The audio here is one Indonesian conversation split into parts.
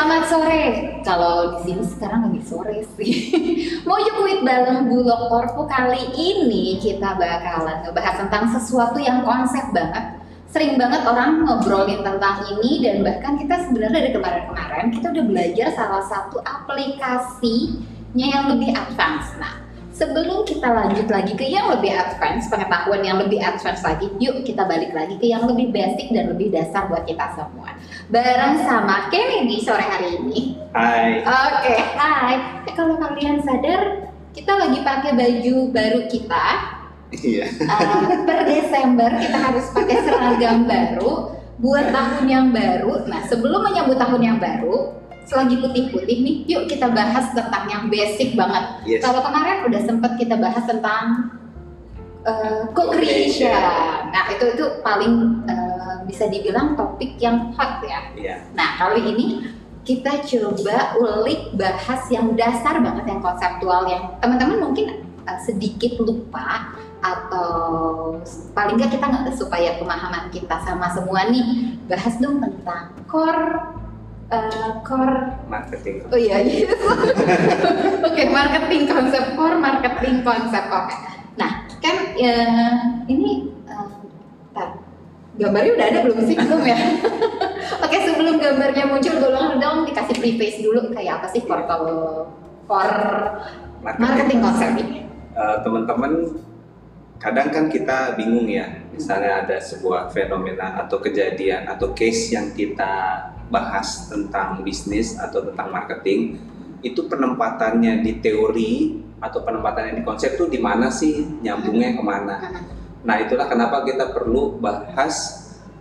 Selamat sore. Kalau di sini sekarang lagi sore sih. Mau kuit bareng Bulog Korpo kali ini kita bakalan ngebahas tentang sesuatu yang konsep banget. Sering banget orang ngobrolin tentang ini dan bahkan kita sebenarnya dari kemarin-kemarin kita udah belajar salah satu aplikasinya yang lebih advance. Nah, sebelum kita lanjut lagi ke yang lebih advance, pengetahuan yang lebih advance lagi, yuk kita balik lagi ke yang lebih basic dan lebih dasar buat kita semua. Bareng sama Kennedy sore hari ini. Hai. Oke, hai. Eh, kalau kalian sadar, kita lagi pakai baju baru kita. Iya. Uh, per Desember kita harus pakai seragam baru buat tahun yang baru. Nah, sebelum menyambut tahun yang baru, selagi putih-putih nih, yuk kita bahas tentang yang basic banget. Yes. Kalau kemarin udah sempat kita bahas tentang uh, co-creation. Nah, itu itu paling uh, bisa dibilang topik yang hot ya. Iya. Nah, kali ini kita coba ulik bahas yang dasar banget yang konseptual yang teman-teman mungkin uh, sedikit lupa atau paling nggak kita nggak supaya pemahaman kita sama semua nih bahas dong tentang core uh, core Marketing. oh iya iya oke marketing konsep core marketing konsep oke nah kan ya, ini uh, tar, gambarnya udah ada belum sih? Belum ya? Oke sebelum gambarnya muncul tolong dong dikasih preface dulu. Kayak apa sih core core marketing konsep ini? Uh, teman-teman kadang kan kita bingung ya. Misalnya ada sebuah fenomena atau kejadian atau case yang kita bahas tentang bisnis atau tentang marketing itu penempatannya di teori atau penempatannya di konsep itu di mana sih? Nyambungnya ke mana nah itulah kenapa kita perlu bahas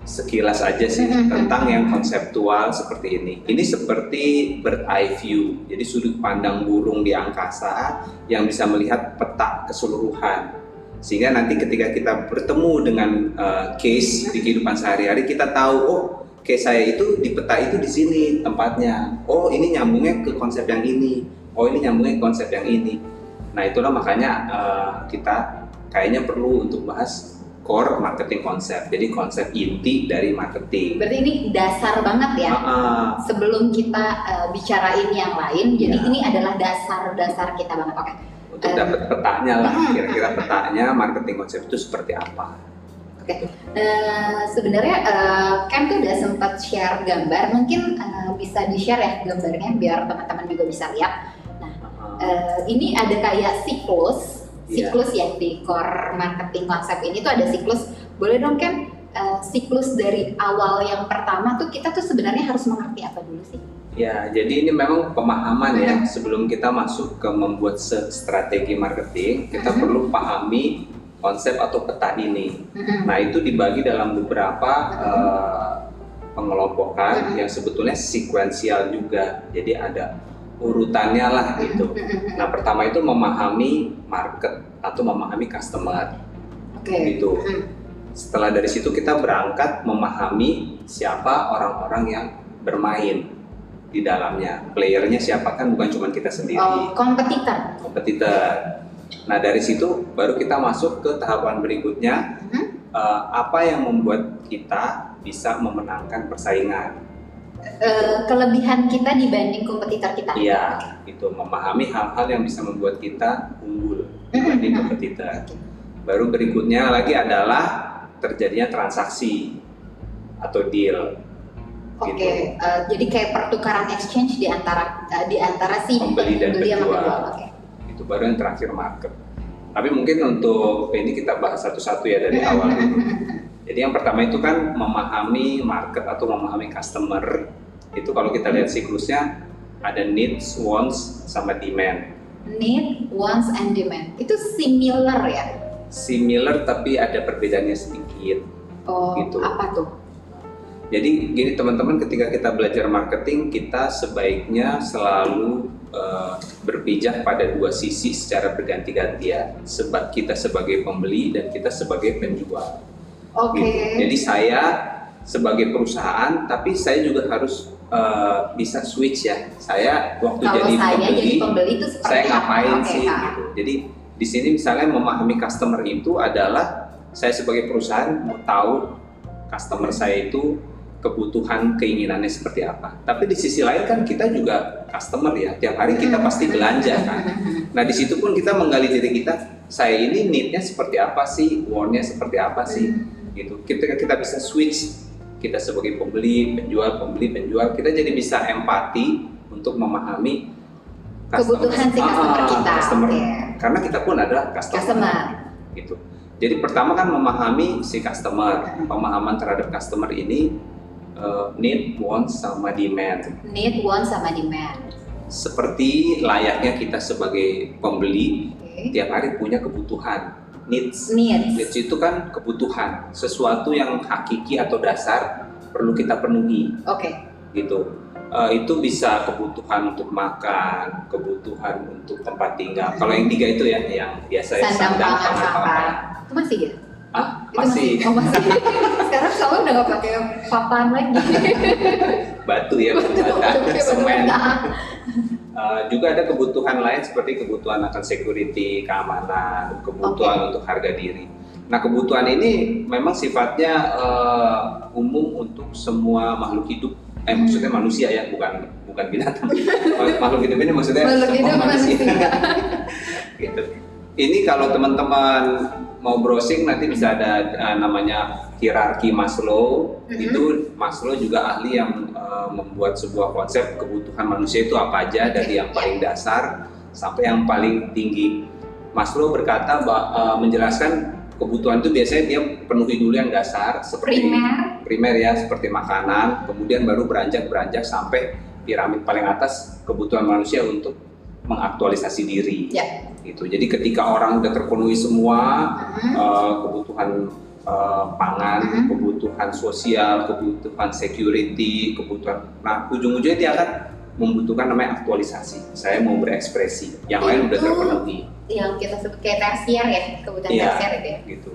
sekilas aja sih tentang yang konseptual seperti ini. Ini seperti bird eye view, jadi sudut pandang burung di angkasa yang bisa melihat peta keseluruhan. Sehingga nanti ketika kita bertemu dengan uh, case di kehidupan sehari-hari, kita tahu oh case saya itu di peta itu di sini tempatnya. Oh ini nyambungnya ke konsep yang ini. Oh ini nyambungnya ke konsep yang ini. Nah itulah makanya uh, kita kayaknya perlu untuk bahas core marketing konsep. Jadi konsep inti dari marketing. Berarti ini dasar banget ya. Uh -uh. Sebelum kita uh, bicarain yang lain, jadi Ya. ini adalah dasar-dasar kita banget. Oke. Untuk Eh, dapat petanya lah, kira-kira petanya marketing konsep itu seperti apa. Oke. Eh, sebenarnya uh, Ken tuh udah sempat share gambar. Mungkin eh, bisa di-share ya gambarnya biar teman-teman juga bisa lihat. Uh-uh. Eh, ini ada kayak siklus, Iya. siklus ya di core marketing konsep ini tuh ada siklus. Boleh dong Ken eh, siklus dari awal yang pertama tuh kita tuh sebenarnya harus mengerti apa dulu sih? Ya, jadi ini memang pemahaman ya. Mhm. Sebelum kita masuk ke membuat strategi marketing, kita Mhm. perlu pahami konsep atau peta ini. Mm-mm. Nah, itu dibagi dalam beberapa eh, pengelompokan yang sebetulnya sekuensial juga. Jadi ada urutannya lah gitu. Mm-mm. Nah, pertama itu memahami market atau memahami customer Oke. gitu. Mm. Setelah dari situ kita berangkat memahami siapa orang-orang yang bermain di dalamnya. Playernya siapa kan bukan cuma kita sendiri, Oh, kompetitor. kompetitor. Nah dari situ baru kita masuk ke tahapan berikutnya. Mhm. eh, apa yang membuat kita bisa memenangkan persaingan? Eh, kelebihan kita dibanding kompetitor kita. Iya, itu memahami hal-hal yang bisa membuat kita unggul dibanding kompetitor. Baru berikutnya lagi adalah terjadinya transaksi atau deal. Oke, gitu. eh, jadi kayak pertukaran exchange di antara eh, di antara si Pembeli dan penjual. penjual. Oke. itu baru yang terakhir market. Tapi mungkin untuk ini kita bahas satu-satu ya dari awal dulu. Jadi yang pertama itu kan memahami market atau memahami customer. Itu kalau kita lihat siklusnya ada needs, wants, sama demand. Need, wants, and demand. Itu similar ya? Similar tapi ada perbedaannya sedikit. Oh, Gitu. apa tuh? Jadi gini teman-teman ketika kita belajar marketing kita sebaiknya selalu eh, berpijak pada dua sisi secara berganti-gantian. Sebab kita sebagai pembeli dan kita sebagai penjual. Oke. gitu. Jadi saya sebagai perusahaan, tapi saya juga harus eh, bisa switch ya. Saya waktu Kalau jadi saya pembeli, jadi pembeli itu seperti saya ngapain apa? Oke, sih? Kak. Gitu. Jadi di sini misalnya memahami customer itu adalah saya sebagai perusahaan mau tahu customer saya itu kebutuhan keinginannya seperti apa. Tapi di sisi lain kan kita juga customer ya, tiap hari kita pasti belanja kan. Nah di situ pun kita menggali diri kita, saya ini need-nya seperti apa sih, want-nya seperti apa sih, gitu. Ketika kita bisa switch, kita sebagai pembeli, penjual, pembeli, penjual, kita jadi bisa empati untuk memahami Kebutuhan si customer Ah, kita, customer. oke. Karena kita pun adalah customer, Customer. gitu. Jadi pertama kan memahami si customer, pemahaman terhadap customer ini uh, need, want, sama demand. Need, want, sama demand. Seperti layaknya kita sebagai pembeli Oke. tiap hari punya kebutuhan needs. Needs. Needs itu kan kebutuhan, sesuatu yang hakiki atau dasar perlu kita penuhi, Oke. gitu. Eh, itu bisa kebutuhan untuk makan, kebutuhan untuk tempat tinggal. Kalau yang tiga itu ya, yang biasa ya Sandang, pangan, pangan, papan. Itu masih ya? Ah, Itu masih Oh, masih. Sekarang kamu udah gak pakai papan lagi. batu ya, batu bata, Oke, semen. bener-bener. Eh, juga ada kebutuhan lain seperti kebutuhan akan security, keamanan, kebutuhan untuk harga diri. Nah, kebutuhan ini memang sifatnya eh, umum untuk semua makhluk hidup. Eh, Hmm. maksudnya manusia ya, bukan bukan binatang. makhluk hidup ini maksudnya Makhluk semua hidup manusia. gitu. Ini kalau teman-teman mau browsing nanti bisa ada eh, namanya hierarki Maslow. Mhm. Itu Maslow juga ahli yang eh, membuat sebuah konsep kebutuhan manusia itu apa aja dari yang paling dasar sampai yang paling tinggi. Maslow berkata bahwa menjelaskan kebutuhan itu biasanya dia penuhi dulu yang dasar seperti Primer. primer ya seperti makanan, kemudian baru beranjak beranjak sampai piramid paling atas kebutuhan manusia untuk mengaktualisasi diri. Ya. Gitu. Jadi ketika orang udah terpenuhi semua Mhm. eh, kebutuhan eh, pangan, Mhm. kebutuhan sosial, kebutuhan security, kebutuhan, nah ujung-ujungnya dia akan membutuhkan namanya aktualisasi. Saya mau berekspresi, yang lain udah terpenuhi. Yang kita sebut kayak tersier ya, kebutuhan Iya. tersier itu ya. gitu.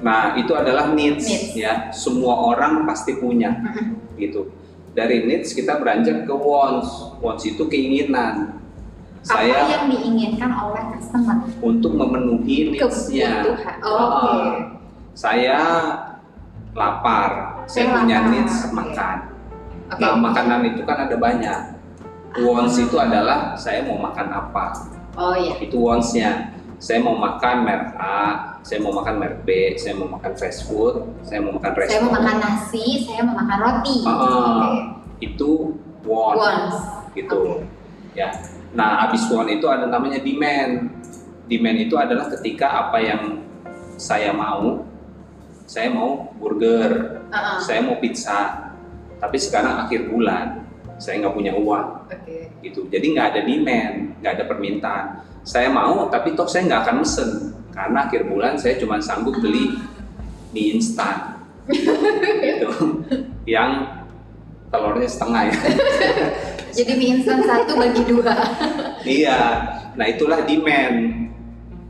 Nah, itu adalah needs, Needs. ya. Semua orang pasti punya Mhm. gitu. Dari needs kita beranjak ke wants. Wants itu keinginan. Apa Saya yang diinginkan oleh customer? untuk memenuhi needs-nya. Kebutuhan. Oh, Oke. Ah, saya lapar. Saya Saya punya lapar, needs makan. Oke. Nah, makanan itu kan ada banyak. Wants itu adalah saya mau makan apa. Oh iya. itu wants-nya saya mau makan merek A, saya mau makan merek B, saya mau makan fast food, saya mau makan resto. Saya mau makan nasi, saya mau makan roti. Ah, Oke. itu want, Wants. gitu. Oke. Ya. Nah, abis want itu ada namanya demand. Demand itu adalah ketika apa yang saya mau, saya mau burger, Uh-uh. saya mau pizza, tapi sekarang akhir bulan, saya nggak punya uang. Oke. gitu. Jadi nggak ada demand, nggak ada permintaan. Saya mau, tapi toh saya nggak akan mesen karena akhir bulan saya cuma sanggup beli mie instan, gitu. Yang telurnya setengah ya. Jadi mie instan satu bagi dua. iya. Nah itulah demand.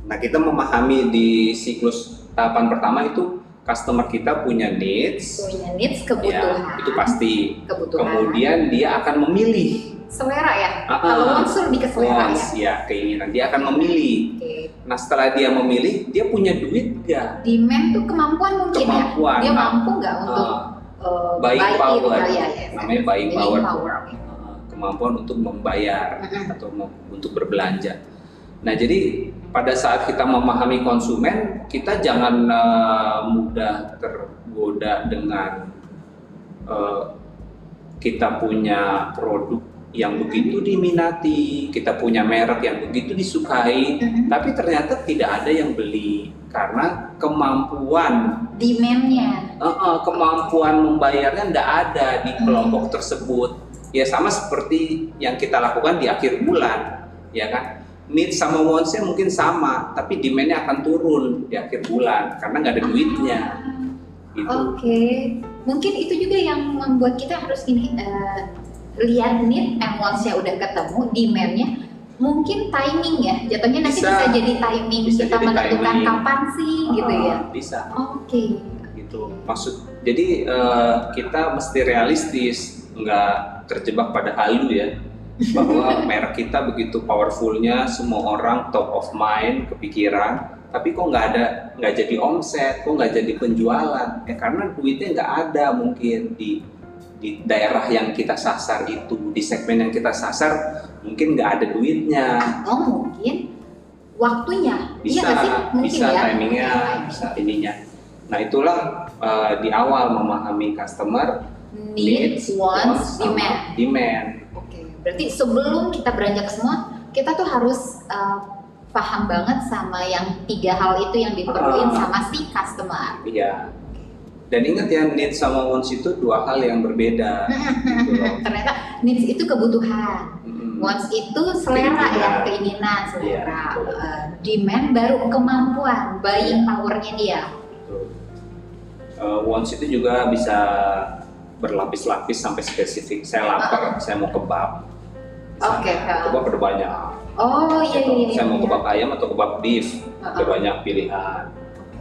Nah kita memahami di siklus tahapan pertama itu customer kita punya needs, Punya needs, ya kebutuhan. itu pasti. Kebutuhan. Kemudian dia akan memilih selera ya. Ah, Kalau ah. wants tuh lebih ke selera wants, ya. ya keinginan. Dia akan memilih. Oke. Nah setelah dia memilih, dia punya duit gak? Demand tuh kemampuan mungkin Kemampuan. ya. Dia mampu nggak untuk Uh, uh, buying buy in, power. kali ya, ya. Namanya buying power. power. uh, kemampuan untuk membayar atau untuk berbelanja. Nah jadi pada saat kita memahami konsumen, kita jangan uh, mudah tergoda dengan uh, kita punya produk yang begitu diminati, kita punya merek yang begitu disukai, Mhm. tapi ternyata tidak ada yang beli karena kemampuan Demand-nya. eh, eh, kemampuan membayarnya tidak ada di Hmm. kelompok tersebut ya sama seperti yang kita lakukan di akhir bulan ya kan need sama wants-nya mungkin sama tapi demand-nya akan turun di akhir bulan karena nggak ada duitnya. Gitu. Oke, mungkin itu juga yang membuat kita harus ini eh, lihat need and wants-nya udah ketemu, demand-nya. Mungkin timing ya, jatuhnya nanti Bisa. bisa, jadi timing Bisa kita jadi menentukan timing. kapan sih gitu Ah, ya. bisa. Oke, gitu. Maksud jadi eh, kita mesti realistis nggak terjebak pada halu ya bahwa merek kita begitu powerfulnya semua orang top of mind kepikiran tapi kok nggak ada nggak jadi omset, kok nggak jadi penjualan? Ya karena duitnya nggak ada mungkin di di daerah yang kita sasar itu, di segmen yang kita sasar mungkin nggak ada duitnya. atau mungkin waktunya Bisa, iya sih mungkin bisa ya timingnya, bisa ininya. Nah itulah eh, di awal memahami customer needs wants sama demand demand. Berarti sebelum kita beranjak ke semua kita tuh harus uh, paham banget sama yang tiga hal itu yang diperluin Ah. sama si customer Iya. Dan ingat ya, needs sama wants itu dua hal yang berbeda. gitu loh. ternyata needs itu kebutuhan wants itu selera ya Keinginan. keinginan selera Iya, betul. Uh, demand baru kemampuan buying powernya dia Betul. Eh, wants itu juga bisa berlapis-lapis sampai spesifik. Saya lapar, saya mau kebab. Oke, ha. Kebab ada banyak. oh iya iya iya saya mau iya. kebab ayam atau kebab beef, ada Uh-uh. banyak pilihan.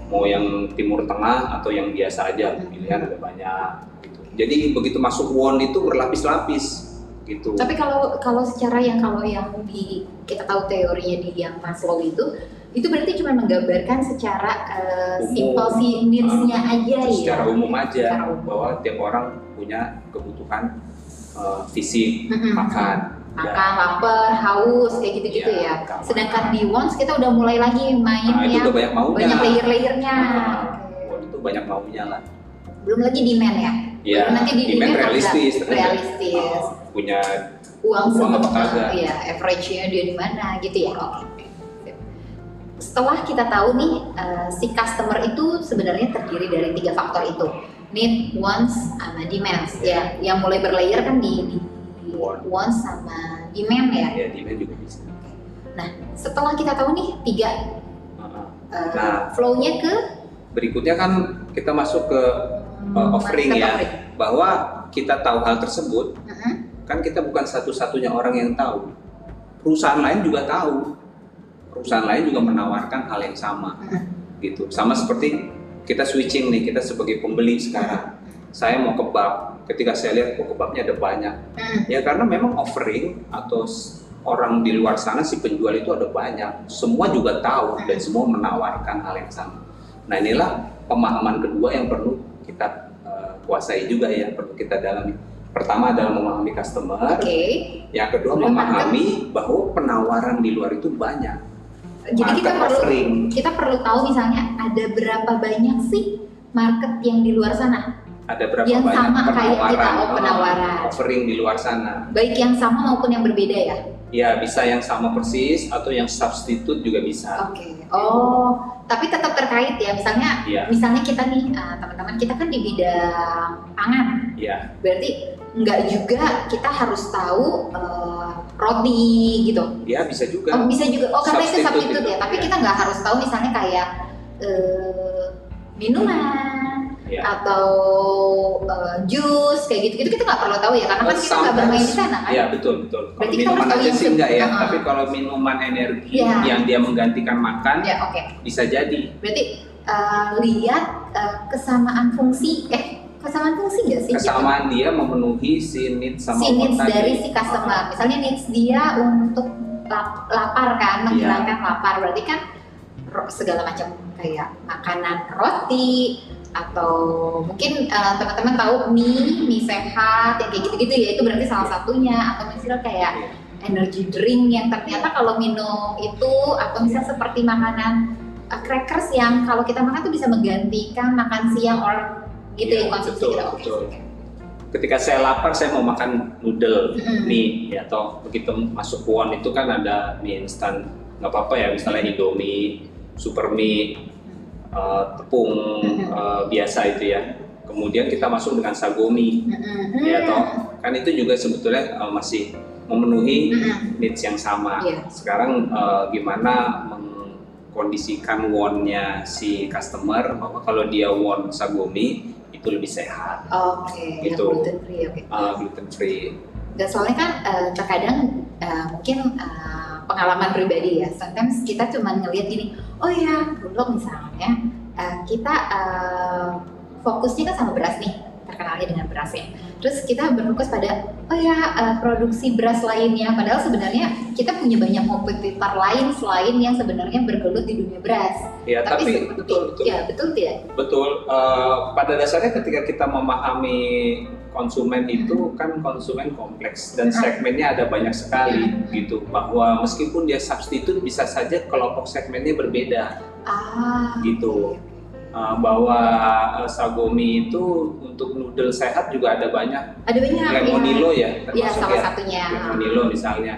Mau yang timur tengah atau yang biasa aja, pilihan ada banyak. Gitu. Jadi begitu masuk want itu berlapis-lapis gitu. Tapi kalau kalau secara yang kalau yang di kita tahu teorinya di yang Maslow itu itu berarti cuma menggambarkan secara uh, Umum. simple si needs-nya aja ya. secara umum aja Secara umum. bahwa tiap orang punya kebutuhan uh, fisik makan Makan, lapar, haus kayak gitu-gitu Iya, ya. Sedangkan di wants kita udah mulai lagi main nah yang banyak maunya banyak layer-layernya. Nah, want itu banyak maunya lah Belum lagi demand ya. ya Baru nanti di demand demand realistis realistis. Uh, punya Uang Uang apa kagak. ya average-nya dia di mana gitu ya. Oke. Sip. Setelah kita tahu nih eh, si customer itu sebenarnya terdiri dari tiga faktor itu. Need, wants, sama demands. Ya, yang mulai berlayer kan di, di, di Want. sama demand ya. ya demand juga bisa Setelah kita tahu nih tiga Uh-uh. eh, Nah. flow-nya ke berikutnya kan kita masuk ke hmm, offering ya. offering. bahwa kita tahu hal tersebut Mhm. kan kita bukan satu-satunya orang yang tahu perusahaan lain juga tahu perusahaan lain juga menawarkan hal yang sama Mhm. gitu sama seperti kita switching nih kita sebagai pembeli sekarang saya mau kebab ketika saya lihat kok kebabnya ada banyak. Mhm. ya karena memang offering atau orang di luar sana si penjual itu ada banyak. Semua juga tahu dan semua menawarkan hal yang sama. Nah inilah pemahaman kedua yang perlu kita eh, kuasai juga ya perlu kita dalami. Pertama adalah memahami customer. Oke. yang kedua Kemudian memahami bahwa penawaran di luar itu banyak. Jadi kita Market perlu offering. kita perlu tahu misalnya ada berapa banyak sih market yang di luar sana ada berapa Yang banyak sama kayak kita, penawaran oh, eh, penawaran. offering di luar sana? Baik yang sama maupun yang berbeda ya? Ya bisa yang sama persis atau yang substitute juga bisa. Oke. Oh tapi tetap terkait ya. Misalnya Iya. misalnya kita nih uh, teman-teman kita kan di bidang pangan. Ya berarti nggak juga kita harus tahu uh, roti gitu? Ya bisa juga. Oh bisa juga. Oh karena itu Substitute substitute itu, ya. Tapi iya. kita nggak harus tahu misalnya kayak uh, minuman ya atau uh, jus kayak gitu-gitu kita nggak perlu tahu ya karena kan kita nggak bermain di sana kan Iya betul betul. Berarti kita harus minuman tahu aja sih enggak ya, Ah. tapi kalau minuman energi Iya. yang dia menggantikan makan ya oke bisa jadi. berarti uh, lihat uh, kesamaan fungsi eh kesamaan fungsi nggak sih Kesamaan dia memenuhi si needs sama si needs dari si customer misalnya needs dia untuk lap- lapar kan Iya. menghilangkan lapar berarti kan segala macam kayak makanan roti atau mungkin uh, teman-teman tahu mie mie sehat yang kayak gitu-gitu ya itu berarti salah satunya atau misalnya kayak Iya. energy drink yang ternyata kalau minum itu atau misalnya seperti makanan uh, crackers yang kalau kita makan tuh bisa menggantikan makan siang or gitu Iya, ya konsumsi betul, kita betul. oke. Ketika saya lapar saya mau makan noodle, Mm-mm. mie ya atau begitu masuk kuon itu kan ada mie instan nggak apa-apa ya misalnya Indomie, super mie, eh, tepung eh, biasa itu ya. Kemudian kita masuk dengan sagomi, Mm-mm. ya toh kan itu juga sebetulnya eh, masih memenuhi Mm-mm. needs yang sama. Iya. Sekarang eh, gimana mengkondisikan want-nya si customer bahwa kalau dia want sagomi itu lebih sehat, Oke, yang Gitu. gluten free, oke. uh, gluten free. Dan soalnya kan eh, terkadang eh, mungkin eh, pengalaman pribadi ya, sometimes kita cuma ngelihat gini, oh ya, bulog misalnya, eh, kita eh, fokusnya kan sama beras nih, terkenalnya dengan beras ya. Terus kita berfokus pada oh ya uh, produksi beras lainnya. Padahal sebenarnya kita punya banyak kompetitor lain selain yang sebenarnya bergelut di dunia beras. Ya, tapi, tapi betul betul. Ya betul tidak? Betul. Uh, pada dasarnya ketika kita memahami konsumen itu kan konsumen kompleks dan Hmm. segmennya ada banyak sekali gitu. Bahwa meskipun dia substitut bisa saja kelompok segmennya berbeda Ah. gitu. Uh, bahwa uh, sagomi itu untuk noodle sehat juga ada banyak. Ada banyak. ya. Lemonilo ya, Iya termasuk salah ya. satunya. Lemonilo misalnya.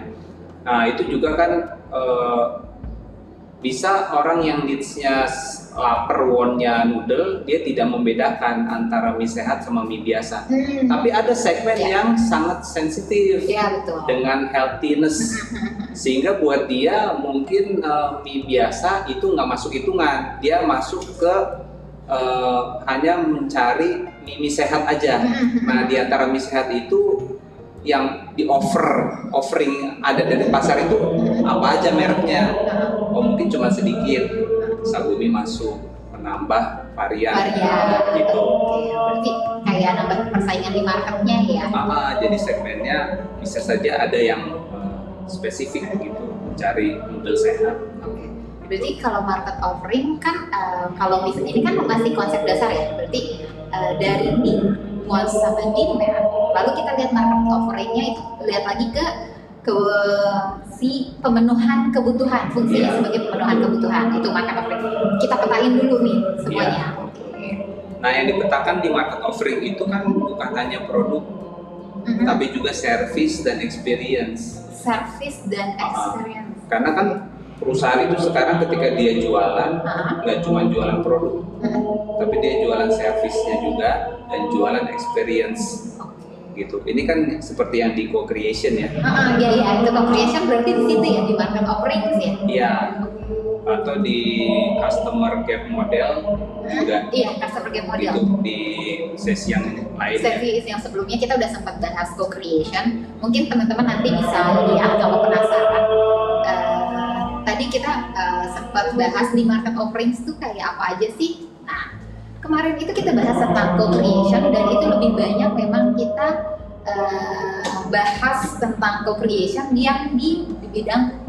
Nah itu juga kan uh, bisa orang yang needs-nya lapar wonnya noodle dia tidak membedakan antara mie sehat sama mie biasa. Hmm. Tapi ada segmen Ya. yang sangat sensitif Iya betul. dengan healthiness sehingga buat dia mungkin uh, mie biasa itu nggak masuk hitungan. Dia masuk ke uh, hanya mencari mie, mie sehat aja. Nah, di antara mie sehat itu yang di offer offering ada dari pasar itu apa aja mereknya? Oh mungkin cuma sedikit. Sagumi masuk menambah varian Varian. gitu. Berarti kayak nambah persaingan di marketnya ya. Ah, jadi segmennya bisa saja ada yang uh, spesifik gitu mencari noodle sehat. Oke. Berarti kalau market offering kan eh, kalau bisnis ini kan masih konsep dasar ya. Berarti eh, dari wants sama demand. Lalu kita lihat market offeringnya itu lihat lagi ke ke si pemenuhan kebutuhan fungsinya Iya. sebagai pemenuhan kebutuhan itu market offering. Kita petain dulu nih semuanya. Iya. Oke. Nah yang dipetakan di market offering itu kan bukan hanya produk, Mhm. tapi juga service dan experience. Service dan experience. Karena kan perusahaan itu sekarang ketika dia jualan Ah. nggak cuma jualan produk, Mhm. tapi dia jualan servisnya juga dan jualan experience. Gitu. Ini kan seperti yang di co-creation ya. Ah, ya ya itu co-creation berarti di situ ya di market offering ya. Iya. Atau di customer gap model juga Iya, customer game model. gitu di sesi yang lain. ya. Series yang sebelumnya kita udah sempat bahas co-creation. Mungkin teman-teman nanti bisa lihat kalau penasaran. Eh, tadi kita eh, sempat bahas di market offerings itu kayak apa aja sih? Nah, kemarin itu kita bahas tentang co-creation dan itu lebih banyak memang kita eh, bahas tentang co-creation yang di, di bidang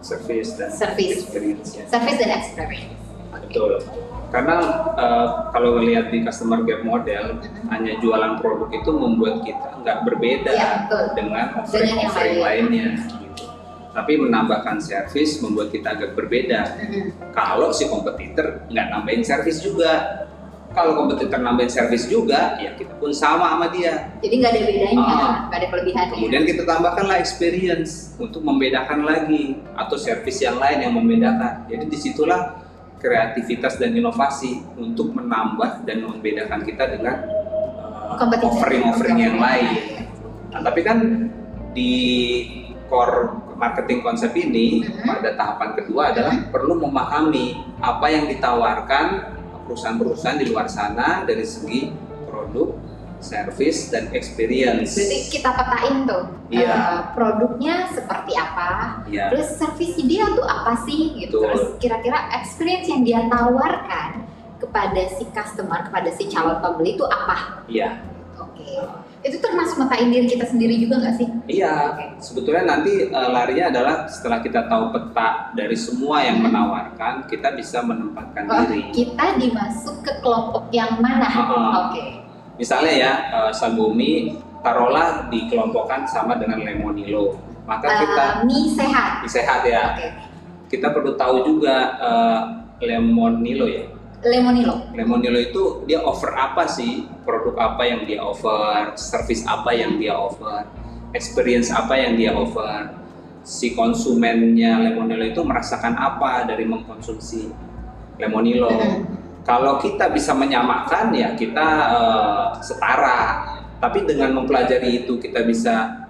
Service dan Service. experience ya. service dan experience. Betul. Karena eh, kalau ngelihat di customer gap model, hanya jualan produk itu membuat kita nggak berbeda betul. dengan offering-offering lain. lainnya. Gitu. Tapi menambahkan service membuat kita agak berbeda. Mhm. Kalau si kompetitor nggak nambahin service juga, kalau kompetitor nambahin service juga, ya kita pun sama sama dia. Jadi nggak ada bedanya, Ah. nggak ada kelebihannya. Kemudian kita tambahkanlah experience untuk membedakan lagi atau service yang lain yang membedakan. Jadi di situlah kreativitas dan inovasi untuk menambah dan membedakan kita dengan uh, offering-offering yang lain. Nah, tapi kan di core marketing konsep ini Mhm. pada tahapan kedua adalah perlu memahami apa yang ditawarkan perusahaan-perusahaan di luar sana dari segi produk, service dan experience. Berarti kita petain tuh Iya. eh, produknya seperti apa, Ya, terus servis dia tuh apa sih gitu. Betul. Terus kira-kira experience yang dia tawarkan kepada si customer, kepada si calon pembeli itu apa? iya, Oke. Itu termasuk metain diri kita sendiri juga nggak sih? iya. Oke. Sebetulnya nanti eh, larinya adalah setelah kita tahu peta dari semua yang Hmm. menawarkan, kita bisa menempatkan Oh, diri. kita dimasuk ke kelompok yang mana? Ah. Oke. Misalnya ya, eh, Sagumi taruhlah dikelompokkan sama dengan Lemonilo. Maka kita Eh, mie sehat. sehat ya. Oke. Kita perlu tahu juga eh, Lemonilo ya. Lemonilo. Lemonilo itu dia offer apa sih? Produk apa yang dia offer? Service apa yang dia offer? Experience apa yang dia offer? Si konsumennya Lemonilo itu merasakan apa dari mengkonsumsi Lemonilo? Mhm. Kalau kita bisa menyamakan ya kita eh, setara. Tapi dengan mempelajari itu kita bisa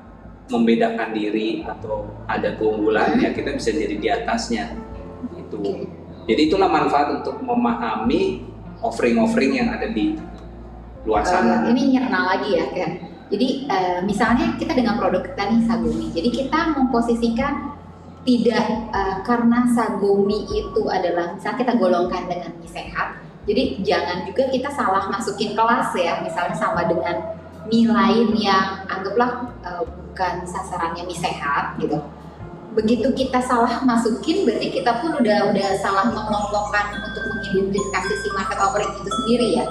membedakan diri atau ada keunggulan ya kita bisa jadi di atasnya. Itu. Oke. Jadi itulah manfaat untuk memahami offering-offering yang ada di luar sana. Eh, ini nyerna lagi ya kan. Jadi eh, misalnya kita dengan produk kita nih Sagumi. Jadi kita memposisikan tidak eh, karena Sagumi itu adalah misalnya kita golongkan dengan mie sehat. Jadi jangan juga kita salah masukin kelas ya. Misalnya sama dengan mie lain yang anggaplah uh, bukan sasarannya mie sehat gitu begitu kita salah masukin berarti kita pun udah udah salah mengelompokkan untuk mengidentifikasi si market offering itu sendiri ya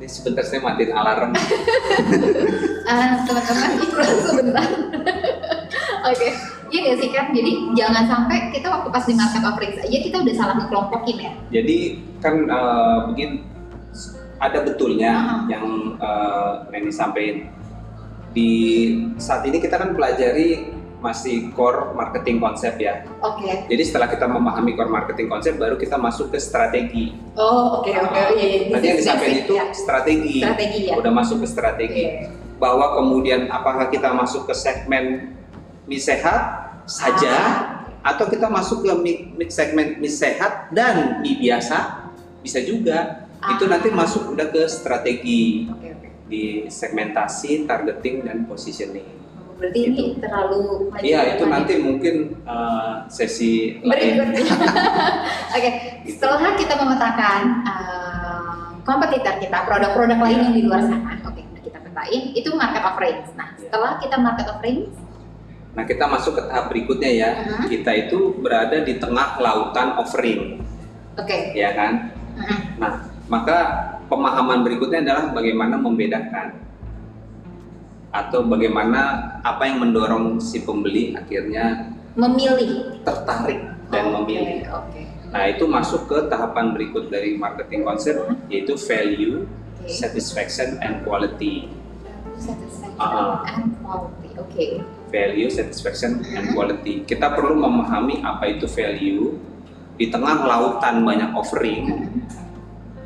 ini sebentar saya matiin alarm uh, teman-teman iklan sebentar oke okay. Iya gak sih kan? Jadi jangan sampai kita waktu pas di market offering aja kita udah salah ngekelompokin ya. Jadi kan uh, ada betulnya uh -huh. yang uh, Neni sampaikan di saat ini kita kan pelajari masih core marketing konsep ya. Oke. Okay. Jadi setelah kita memahami core marketing konsep, baru kita masuk ke strategi. Oh, oke okay, oke. Okay. Oh, iya, iya. Nanti yang disampaikan itu ya. strategi. Strategi ya. Udah masuk ke strategi. Okay. Bahwa kemudian apakah kita masuk ke segmen mie sehat saja, ah. atau kita masuk ke mie, segmen mie sehat dan mie biasa, bisa juga. Ah. Itu nanti masuk udah ke strategi. Okay, okay. Di segmentasi, targeting, dan positioning berarti gitu. ini terlalu Iya, itu nanti mungkin uh, sesi berikutnya. Oke, okay. gitu. setelah kita memetakan uh, kompetitor kita, produk-produk lain yang di luar sana, oke, okay, kita petain, itu market offering. Nah, iya. setelah kita market offering, nah kita masuk ke tahap berikutnya ya. Uh-huh. Kita itu berada di tengah lautan offering. Oke. Okay. Ya kan? Uh-huh. Nah, maka pemahaman berikutnya adalah bagaimana membedakan atau bagaimana apa yang mendorong si pembeli akhirnya memilih tertarik dan oh, memilih. Okay, okay. Nah itu masuk ke tahapan berikut dari marketing konsep yaitu value, okay. satisfaction and quality. Satisfaction uh, and quality, oke. Okay. Value, satisfaction and quality. Kita perlu memahami apa itu value di tengah lautan banyak offering.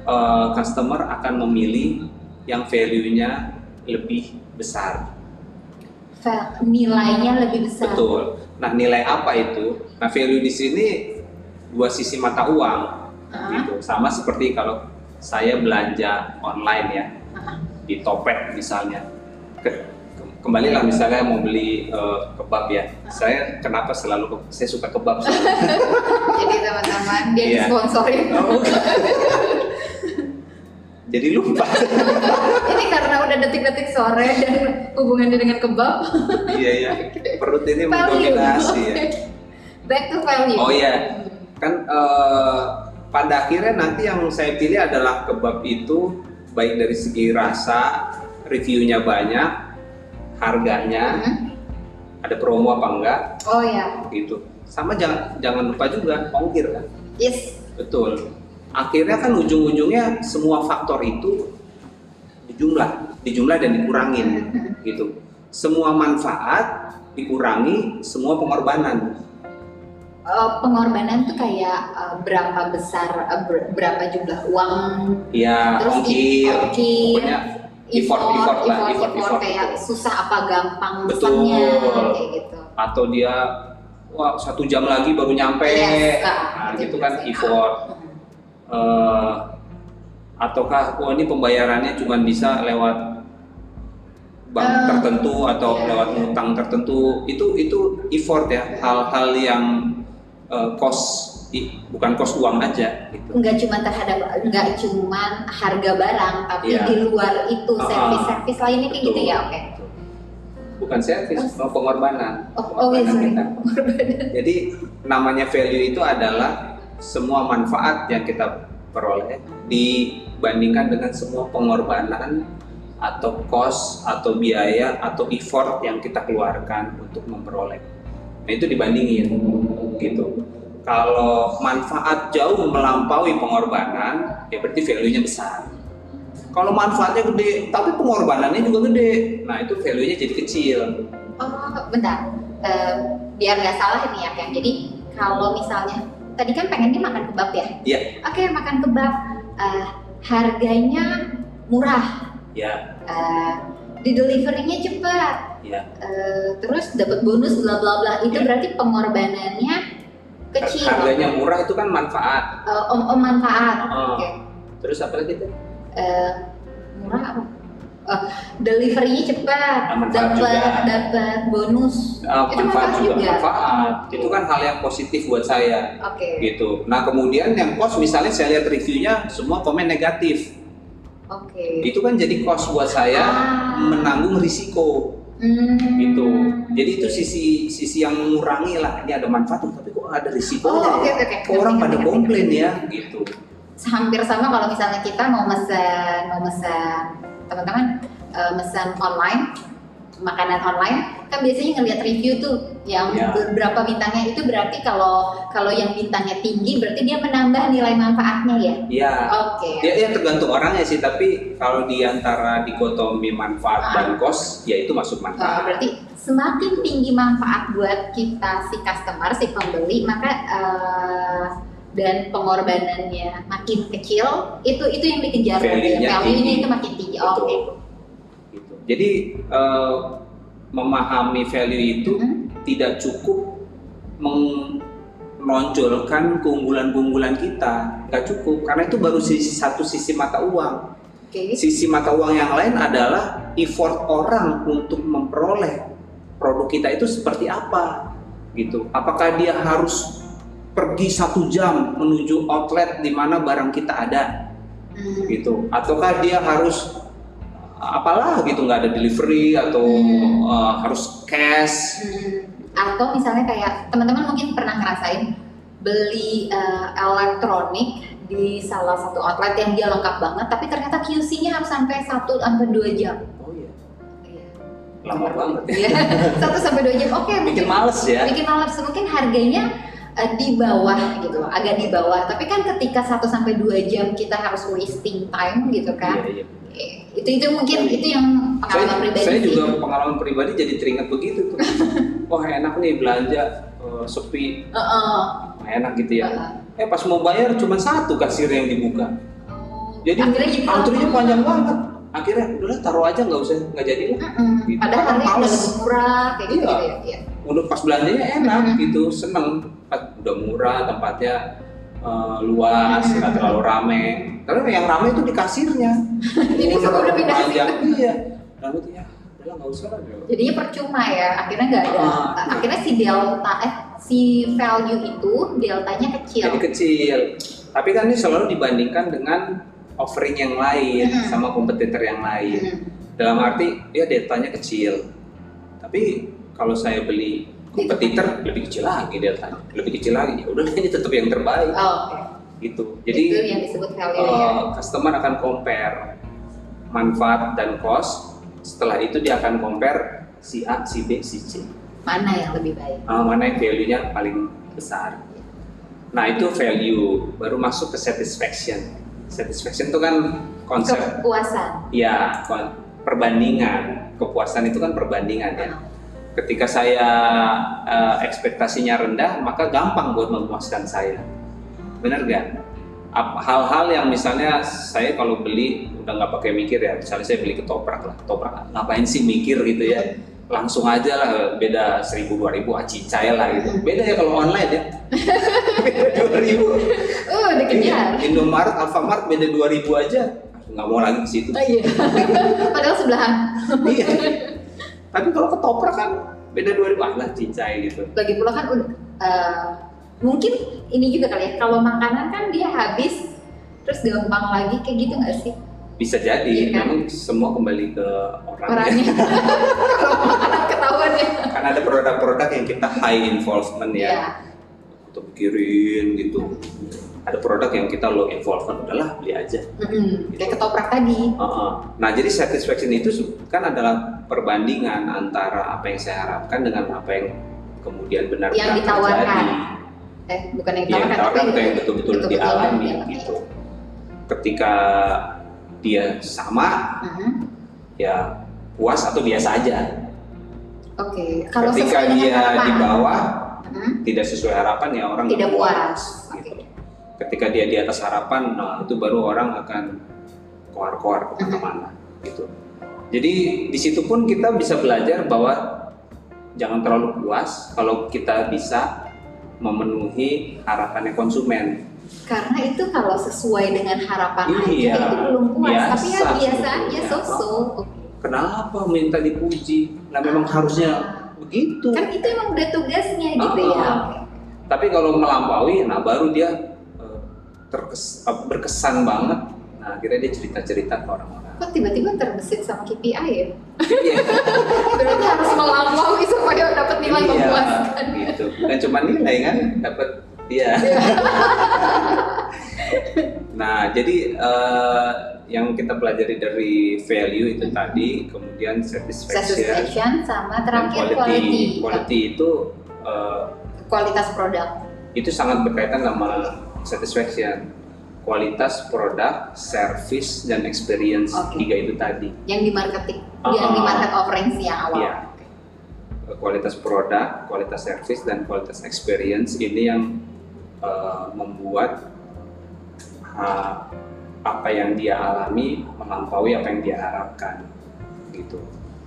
Uh, customer akan memilih yang value-nya lebih besar. Nilainya lebih besar. Betul. Nah, nilai apa itu? Nah, value di sini dua sisi mata uang. Uh-huh. Gitu. Sama seperti kalau saya belanja online ya. Uh-huh. Di Topet misalnya. Ke, kembali lah misalnya mau beli uh, kebab ya. Uh-huh. Saya kenapa selalu saya suka kebab. Jadi teman-teman dia yeah. disponsorin. Oh, jadi lupa. ini karena udah detik-detik sore dan hubungannya dengan kebab. iya iya. Perut ini mendominasi ya. Back to value. Oh iya. Kan uh, pada akhirnya nanti yang saya pilih adalah kebab itu baik dari segi rasa, reviewnya banyak, harganya, hmm. ada promo apa enggak? Oh iya. Gitu. Sama jangan jangan lupa juga ongkir kan? Yes. Betul akhirnya kan ujung-ujungnya semua faktor itu dijumlah, dijumlah dan dikurangin gitu. Semua manfaat dikurangi, semua pengorbanan. Uh, pengorbanan tuh kayak uh, berapa besar, uh, berapa jumlah uang? Iya, terus ongkir, ongkir effort, effort, effort, lah, effort, effort, effort, kayak betul. susah apa gampang pesannya, kayak gitu. Atau dia wah satu jam lagi baru nyampe, yes, nah, gitu kan effort uh, ataukah oh ini pembayarannya cuma bisa lewat bank uh, tertentu atau yeah. lewat utang tertentu itu itu effort ya hal-hal yang uh, cost bukan kos uang aja gitu. Enggak cuma terhadap enggak cuma harga barang tapi yeah. di luar itu uh, servis-servis lainnya kayak gitu ya oke. Okay. Bukan servis, oh. pengorbanan. Oh, oh iya, sorry. Jadi namanya value itu adalah semua manfaat yang kita peroleh dibandingkan dengan semua pengorbanan atau cost atau biaya atau effort yang kita keluarkan untuk memperoleh. Nah itu dibandingin gitu. Kalau manfaat jauh melampaui pengorbanan, ya berarti value-nya besar. Kalau manfaatnya gede, tapi pengorbanannya juga gede, nah itu value-nya jadi kecil. Oh, bentar. Uh, biar nggak salah ini ya, kan. Jadi kalau misalnya tadi kan pengennya makan kebab ya? Iya. Oke, okay, makan kebab. Uh, harganya murah. Iya. Uh, di deliverynya cepat. Iya. Uh, terus dapat bonus bla bla bla. Itu ya. berarti pengorbanannya kecil. Harganya murah itu kan manfaat. Uh, oh, oh manfaat. Oh. Oke. Okay. Terus apa lagi tuh? Uh, murah apa? Deliverynya cepat, dapat dapat bonus. Uh, itu manfaat juga, juga. Manfaat. Itu kan hal yang positif buat saya. Oke. Okay. Gitu. Nah kemudian yang kos misalnya saya lihat reviewnya semua komen negatif. Oke. Itu kan jadi cost buat saya Ah. menanggung risiko Hmm. gitu. Jadi itu sisi sisi yang mengurangi lah. Ini ada manfaat tapi kok ada risikonya Oh, oke, oke. Kok orang pada komplain ya gitu. hampir sama kalau misalnya kita mau mesen mau mesen teman-teman eh, mesen online makanan online kan biasanya ngelihat review tuh yang Ya. berapa bintangnya itu berarti kalau kalau yang bintangnya tinggi berarti dia menambah nilai manfaatnya ya Iya. oke Ya, ya tergantung orangnya sih, tapi kalau di antara dikotomi manfaat dan cost, ya itu masuk manfaat. berarti semakin tinggi manfaat buat kita si customer si pembeli maka eh, dan pengorbanannya makin kecil itu itu yang dikejar Value-nya tinggi. itu makin tinggi oke Gitu. Jadi eh, memahami value itu Hmm. tidak cukup menonjolkan keunggulan-keunggulan kita, nggak cukup karena itu baru sisi satu sisi mata uang. oke Sisi mata uang yang lain adalah effort orang untuk memperoleh produk kita itu seperti apa, gitu. Apakah dia harus pergi satu jam menuju outlet di mana barang kita ada, Hmm. gitu? Ataukah dia harus apalah gitu nggak ada delivery atau Hmm. uh, harus cash? Hmm, atau misalnya kayak teman-teman mungkin pernah ngerasain beli eh, elektronik di salah satu outlet yang dia lengkap banget tapi ternyata QC-nya harus sampai 1 sampai 2 jam. Oh iya, Iya. lama banget ya. 1 sampai 2 jam. Oke, Bikin mungkin males ya. bikin males mungkin harganya eh, di bawah gitu loh, agak di bawah. Tapi kan ketika 1 sampai 2 jam kita harus wasting time gitu kan. Iya, iya. Eh, Itu itu mungkin itu yang pengalaman Saya, pribadi saya sih. juga pengalaman pribadi jadi teringat begitu tuh. Wah enak nih belanja uh, sepi, Heeh. enak gitu ya. Heeh. Eh pas mau bayar cuma satu kasir yang dibuka. Jadi Akhirnya jadi antrinya panjang banget. Akhirnya udahlah taruh aja nggak usah nggak jadi lah. Mm-mm. Gitu. Padahal harganya udah murah kayak gitu, Iya. gitu ya. Iya. Udah pas belanjanya enak Mhm. gitu, seneng. Pas udah murah tempatnya uh, luas, Mhm. nggak terlalu rame. Karena yang rame itu di kasirnya. Jadi semua udah pindah. Iya. Lalu tuh ya, udahlah nggak usah lah. Jadinya percuma ya. Akhirnya nggak ada. Ah. Akhirnya si delta eh si value itu deltanya kecil. jadi kecil. Tapi kan ini selalu dibandingkan dengan offering yang lain Mhm. sama kompetitor yang lain. Hmm. Dalam arti dia deltanya kecil. Tapi kalau saya beli kompetitor lebih kecil lagi deltanya, lebih kecil lagi. Ya udah ini tetap yang terbaik Oh, oke. gitu. itu Jadi yang disebut value ya. eh, customer akan compare manfaat dan cost. Setelah itu dia akan compare si A, si B, si C. Mana yang lebih baik? Ah, mana yang value-nya paling besar. Nah itu value, baru masuk ke satisfaction. Satisfaction itu kan konsep, Kepuasan. ya perbandingan. Kepuasan itu kan perbandingan ya. Ketika saya eh, ekspektasinya rendah, maka gampang buat memuaskan saya. Bener gak? Hal-hal yang misalnya saya kalau beli udah nggak pakai mikir ya, misalnya saya beli ketoprak lah, ketoprak ngapain sih mikir gitu ya? langsung aja lah beda seribu dua ribu acicay lah gitu beda ya kalau online ya beda dua ribu Uh, dikejar. Indomaret Alfamart beda dua ribu aja nggak mau lagi ke situ Oh iya. Padahal sebelahan. iya tapi kalau ketoprak kan beda dua ribu ah lah cicay gitu Lagi pula kan eh, mungkin ini juga kali ya. Kalau makanan kan dia habis terus gampang lagi kayak gitu nggak sih bisa jadi Iya kan? memang semua kembali ke orangnya orangnya? Ketahuan ya. karena ada produk-produk yang kita high involvement ya Iya. untuk pikirin gitu ada produk yang kita low involvement udahlah beli aja Mm-mm. Kayak ketoprak tadi. Heeh. Nah, jadi satisfaction itu kan adalah perbandingan antara apa yang saya harapkan dengan apa yang kemudian benar-benar Yang ditawarkan. terjadi. Eh, bukan yang Yang ditawarkan, ditawarkan tapi yang betul-betul dialami dialami. gitu. Ketika dia sama, Mhm. ya puas atau biasa aja. Oke, kalau Ketika dia harapan, di bawah, Mhm. tidak sesuai harapan ya orang tidak nggak puas. gitu. Ketika dia di atas harapan, nah itu baru orang akan koar-koar ke mana-mana gitu. Jadi di situ pun kita bisa belajar bahwa jangan terlalu puas kalau kita bisa memenuhi harapannya konsumen. Karena itu kalau sesuai dengan harapan Iya, aja itu belum puas, tapi ya biasa biasa aja so-so. Kenapa minta dipuji? Nah memang harusnya begitu. Kan itu emang udah tugasnya gitu ya. Ah. Oke. Tapi kalau melampaui, nah baru dia eh, terkes, eh, berkesan banget. Nah, akhirnya dia cerita-cerita ke orang-orang. Kok tiba-tiba terbesit sama KPI ya? Berarti harus melampaui supaya dapat nilai Iya, memuaskan. gitu. Bukan cuma nilai kan, dapat dia. nah, jadi eh, yang kita pelajari dari value itu tadi, kemudian satisfaction, Satisfaction sama terakhir quality. quality. Quality itu eh, Kualitas produk. itu sangat berkaitan sama satisfaction. Kualitas produk, service, dan experience Oke. tiga itu tadi. Yang di marketing, Ah, yang di ah. market offerings yang awal. Iya. kualitas produk, kualitas service dan kualitas experience ini yang uh, membuat uh, apa yang dia alami melampaui apa yang dia harapkan gitu.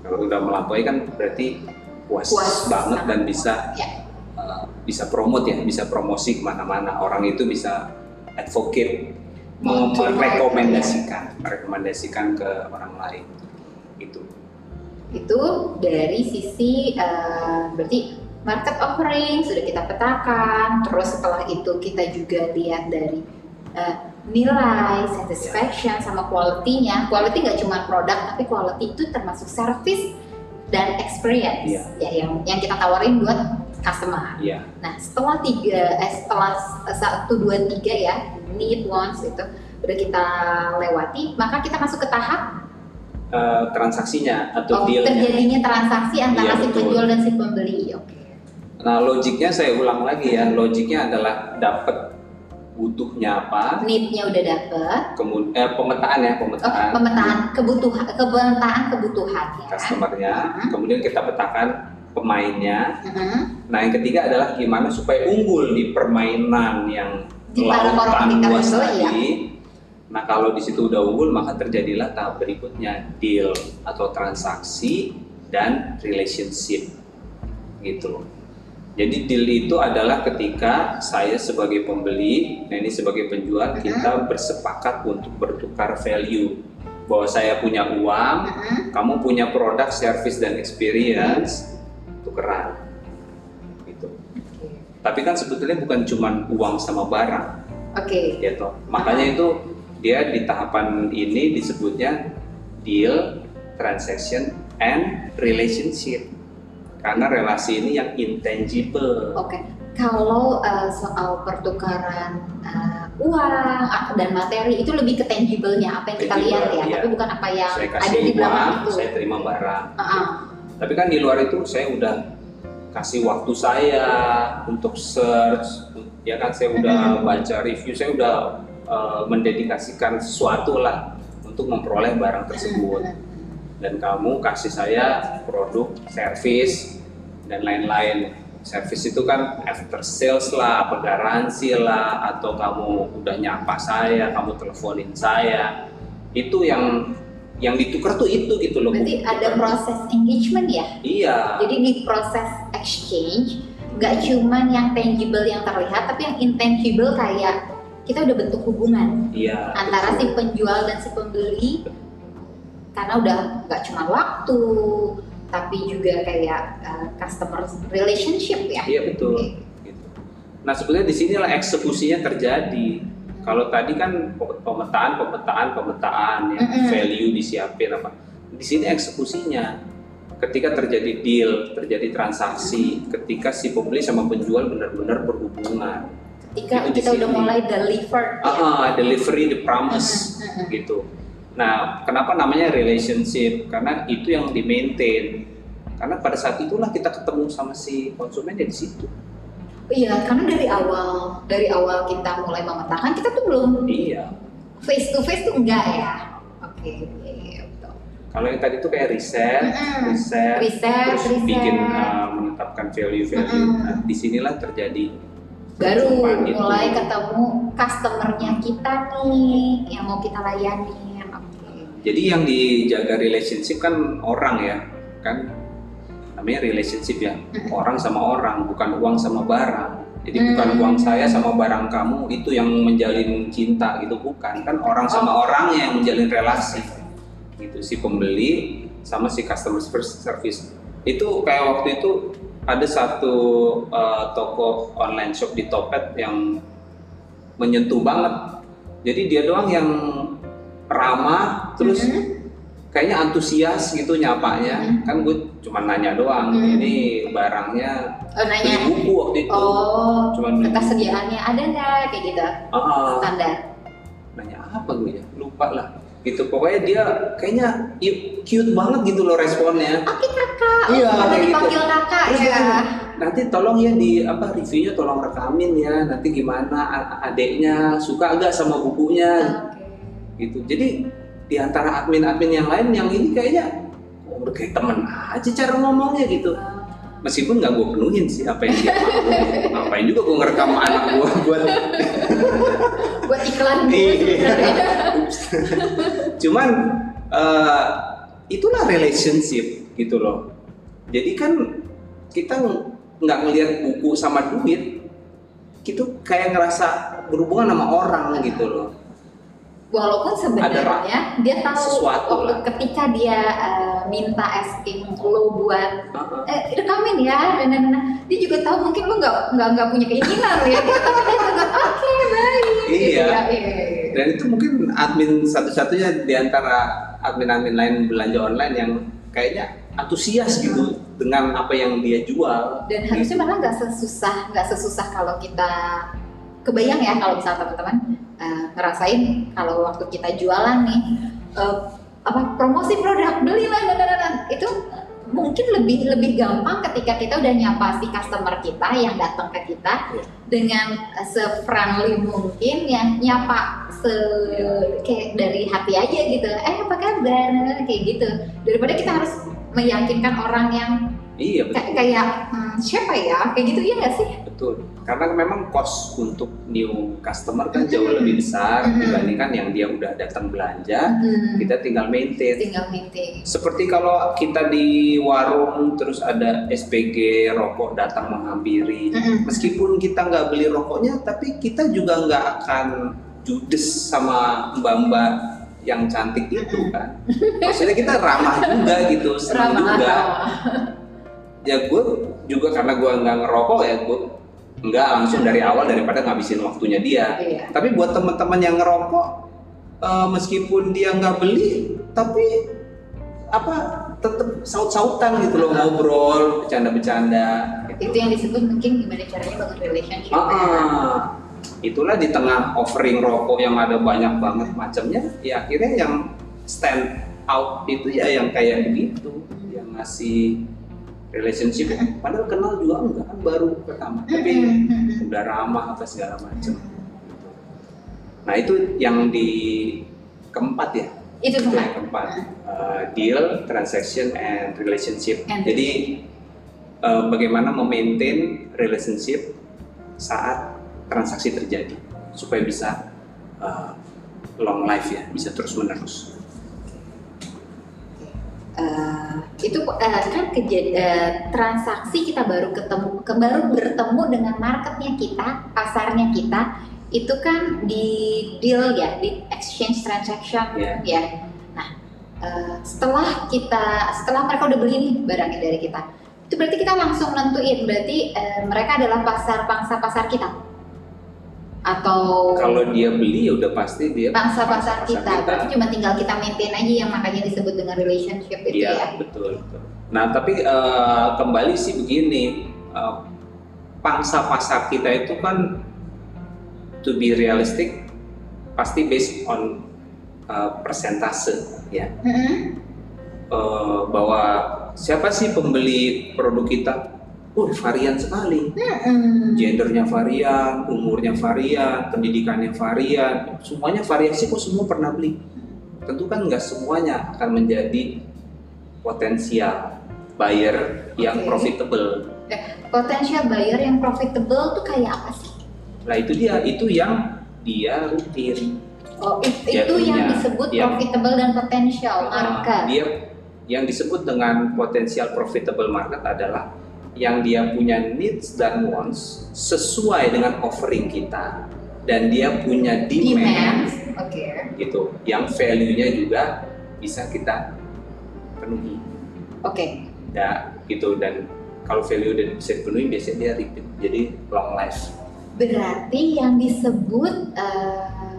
Kalau udah melampaui kan berarti puas, Puas, banget dan bisa Ya. uh, bisa promote ya, bisa promosi ke mana-mana. Orang itu bisa advocate, merekomendasikan, merekomendasikan ke orang lain gitu. Itu dari sisi eh, berarti market offering sudah kita petakan. Terus setelah itu kita juga lihat dari eh, nilai, satisfaction sama quality-nya. Quality nggak cuma produk, tapi quality itu termasuk service dan experience Iya. ya yang yang kita tawarin buat customer. Iya. Nah setelah tiga, eh, setelah satu dua tiga ya need wants itu udah kita lewati, maka kita masuk ke tahap Uh, transaksinya oh, atau dealnya. terjadinya transaksi antara Iya, si penjual dan si pembeli. Oke. Nah, logiknya saya ulang lagi ya. Logiknya adalah dapat butuhnya apa, Need-nya udah dapet. kemudian eh, pemetaan ya, Oh, pemetaan pemetaan kebutuhan, pemetaan kebutuhan ya. customernya, Mhm. kemudian kita petakan pemainnya. Mhm. Nah, yang ketiga adalah gimana supaya unggul di permainan yang lautan luas tadi. ya. Nah, kalau di situ udah unggul, maka terjadilah tahap berikutnya deal atau transaksi dan relationship gitu. Jadi deal itu adalah ketika saya sebagai pembeli, nah ini sebagai penjual, Mhm. kita bersepakat untuk bertukar value. Bahwa saya punya uang, Mhm. kamu punya produk, service dan experience, tukeran. Gitu. Oke. Tapi kan sebetulnya bukan cuma uang sama barang, Oke. ya toh. Makanya itu dia di tahapan ini disebutnya deal, transaction, and relationship. Karena relasi ini yang intangible. Oke. Kalau uh, soal pertukaran uh, uang uh, dan materi itu lebih ke tangible-nya apa yang kita Tangible, lihat ya, iya. tapi bukan apa yang Saya ada di belakang uang, itu. saya terima barang. Uh-uh. Tapi kan di luar itu saya udah kasih waktu saya untuk search, ya kan saya udah Mhm. baca review, saya udah uh, mendedikasikan sesuatu lah untuk memperoleh barang tersebut. Dan kamu kasih saya produk, service, dan lain-lain. Service itu kan after sales lah, apa garansi lah, atau kamu udah nyapa saya, kamu teleponin saya, itu yang yang ditukar tuh itu gitu loh. Berarti bukan- ada proses engagement ya. Iya. Jadi di proses exchange nggak cuman yang tangible yang terlihat, tapi yang intangible kayak kita udah bentuk hubungan Iya. antara si betul. penjual dan si pembeli karena udah nggak cuma waktu, tapi juga kayak uh, customer relationship ya. Iya betul. Oke. Gitu. Nah sebenarnya di sinilah eksekusinya terjadi. Kalau tadi kan pemetaan, pemetaan, pemetaan, ya Mm-mm. value disiapin apa. Di sini eksekusinya. Ketika terjadi deal, terjadi transaksi, ketika si pembeli sama penjual benar-benar berhubungan. Ketika Itu kita udah mulai deliver ya. Ah, delivery the promise Mm-mm, mm-mm. gitu. Nah, kenapa namanya relationship? Karena itu yang di maintain. Karena pada saat itulah kita ketemu sama si konsumen ya di situ. Iya, karena dari awal dari awal kita mulai memetakan kita tuh belum Iya. face to face tuh enggak ya. Oke, iya, betul. Kalau yang tadi itu kayak riset, Mm-mm. riset, Riset, terus riset. bikin uh, menetapkan value-value. Mm-mm. Nah, di sinilah terjadi Baru perjumpaan itu. mulai ketemu customernya kita nih yang mau kita layani. Oke. Jadi yang dijaga relationship kan orang ya, kan namanya relationship ya, orang sama orang, bukan uang sama barang. Jadi Hmm. bukan uang saya sama barang kamu itu yang menjalin cinta gitu bukan, kan orang sama Oh. orangnya yang menjalin relasi. Gitu si pembeli sama si customer service. Itu kayak waktu itu ada satu uh, toko online shop di Topet yang menyentuh banget. Jadi dia doang yang ramah terus Mhm. Kayaknya antusias gitu nyapanya Mhm. kan gue cuma nanya doang Mhm. ini barangnya Oh beli nanya. buku waktu itu Oh, Cuman beli ketersediaannya ada nggak kayak gitu ah. standar? nanya apa gue ya lupa lah gitu pokoknya dia kayaknya cute banget gitu loh responnya Oke kakak, oh, Iya, kayak gitu. dipanggil kakak Terus ya. dia, nanti tolong ya di apa reviewnya tolong rekamin ya nanti gimana adeknya suka agak sama bukunya Oke. gitu jadi di antara admin-admin yang lain yang ini kayaknya oh, udah kayak temen aja cara ngomongnya gitu. Meskipun nggak gue penuhin sih apa yang dia mau. Ngapain juga gue ngerekam anak gue buat Buat iklan Iya. sebenarnya. cuman eh, itulah relationship gitu loh. Jadi kan kita nggak ngelihat buku sama duit gitu kayak ngerasa berhubungan sama orang gitu loh Walaupun sebenarnya dia tahu sesuatu waktu lah. ketika dia eh, minta asking lo buat Heeh. eh rekamin ya dan dan dan. dia juga tahu mungkin lo nggak nggak nggak punya keinginan ya gitu, tapi dia oke baik gitu Iya. ya, iya, iya. dan itu mungkin admin satu-satunya di antara admin-admin lain belanja online yang kayaknya antusias gitu dengan apa yang dia jual dan harusnya malah nggak sesusah nggak sesusah kalau kita kebayang ya kalau misalnya teman-teman eh, ngerasain kalau waktu kita jualan nih eh, apa promosi produk belilah dan dan, dan, itu mungkin lebih lebih gampang ketika kita udah nyapa si customer kita yang datang ke kita Iya. dengan se-friendly mungkin yang nyapa se kayak dari hati aja gitu. Eh apa kabar? Kayak gitu. Daripada kita harus meyakinkan orang yang iya betul. kayak kayak hmm, siapa ya? Kayak gitu ya nggak sih? Betul, karena memang cost untuk new customer kan jauh lebih besar dibandingkan yang dia udah datang belanja, Hmm, kita tinggal maintain. tinggal meeting Seperti kalau kita di warung terus ada SPG rokok datang menghampiri, meskipun kita nggak beli rokoknya, tapi kita juga nggak akan judes sama mbak-mbak yang cantik itu kan. Maksudnya kita ramah juga gitu, senang ramah. juga. ya gue juga karena gue nggak ngerokok ya gue nggak langsung dari awal daripada ngabisin waktunya dia Iya. tapi buat teman-teman yang ngerokok eh, meskipun dia nggak beli tapi apa tetap saut-sautan gitu loh ngobrol bercanda-bercanda itu gitu. yang disebut mungkin gimana caranya bangun relationship Ah, ya. itulah di tengah offering rokok yang ada banyak banget macamnya ya akhirnya yang stand out itu ya yang kayak begitu yang ngasih relationship. Padahal kenal juga enggak kan baru pertama. Tapi udah ramah apa segala macam. Nah itu yang di keempat ya? Itu itu yang keempat. Uh, deal transaction and relationship. And jadi uh, bagaimana memaintain relationship saat transaksi terjadi supaya bisa uh, long life ya bisa terus menerus itu eh, kan kejadian transaksi kita baru ketemu ke baru bertemu dengan marketnya kita pasarnya kita itu kan di deal ya di exchange transaction Iya. ya nah eh, setelah kita setelah mereka udah beli nih barangnya dari kita itu berarti kita langsung nentuin berarti eh, mereka adalah pasar pangsa pasar kita atau kalau dia beli ya udah pasti dia pangsa pasar pangsa kita. berarti cuma tinggal kita maintain aja yang makanya disebut dengan relationship itu Iya, ya betul, betul. Nah, tapi eh, kembali sih begini, eh, pangsa pasar kita itu kan to be realistic pasti based on eh, persentase ya. Mm-mm. Eh, bahwa siapa sih pembeli produk kita? Oh, varian sekali. Gendernya varian, umurnya varian, pendidikannya varian, semuanya variasi kok semua pernah beli. Tentu kan nggak semuanya akan menjadi potensial buyer yang Oke. profitable. Potential buyer yang profitable tuh kayak apa sih? Nah itu dia, itu yang dia rutin. Oh, it- itu yang disebut dia- profitable dan potential Ah, market. dia yang disebut dengan potensial profitable market adalah yang dia punya needs dan wants sesuai dengan offering kita dan dia punya Demand, demand, oke. gitu yang value-nya juga bisa kita penuhi Oke. ya gitu dan kalau value udah bisa dipenuhi biasanya dia repeat jadi long life Berarti yang disebut eh,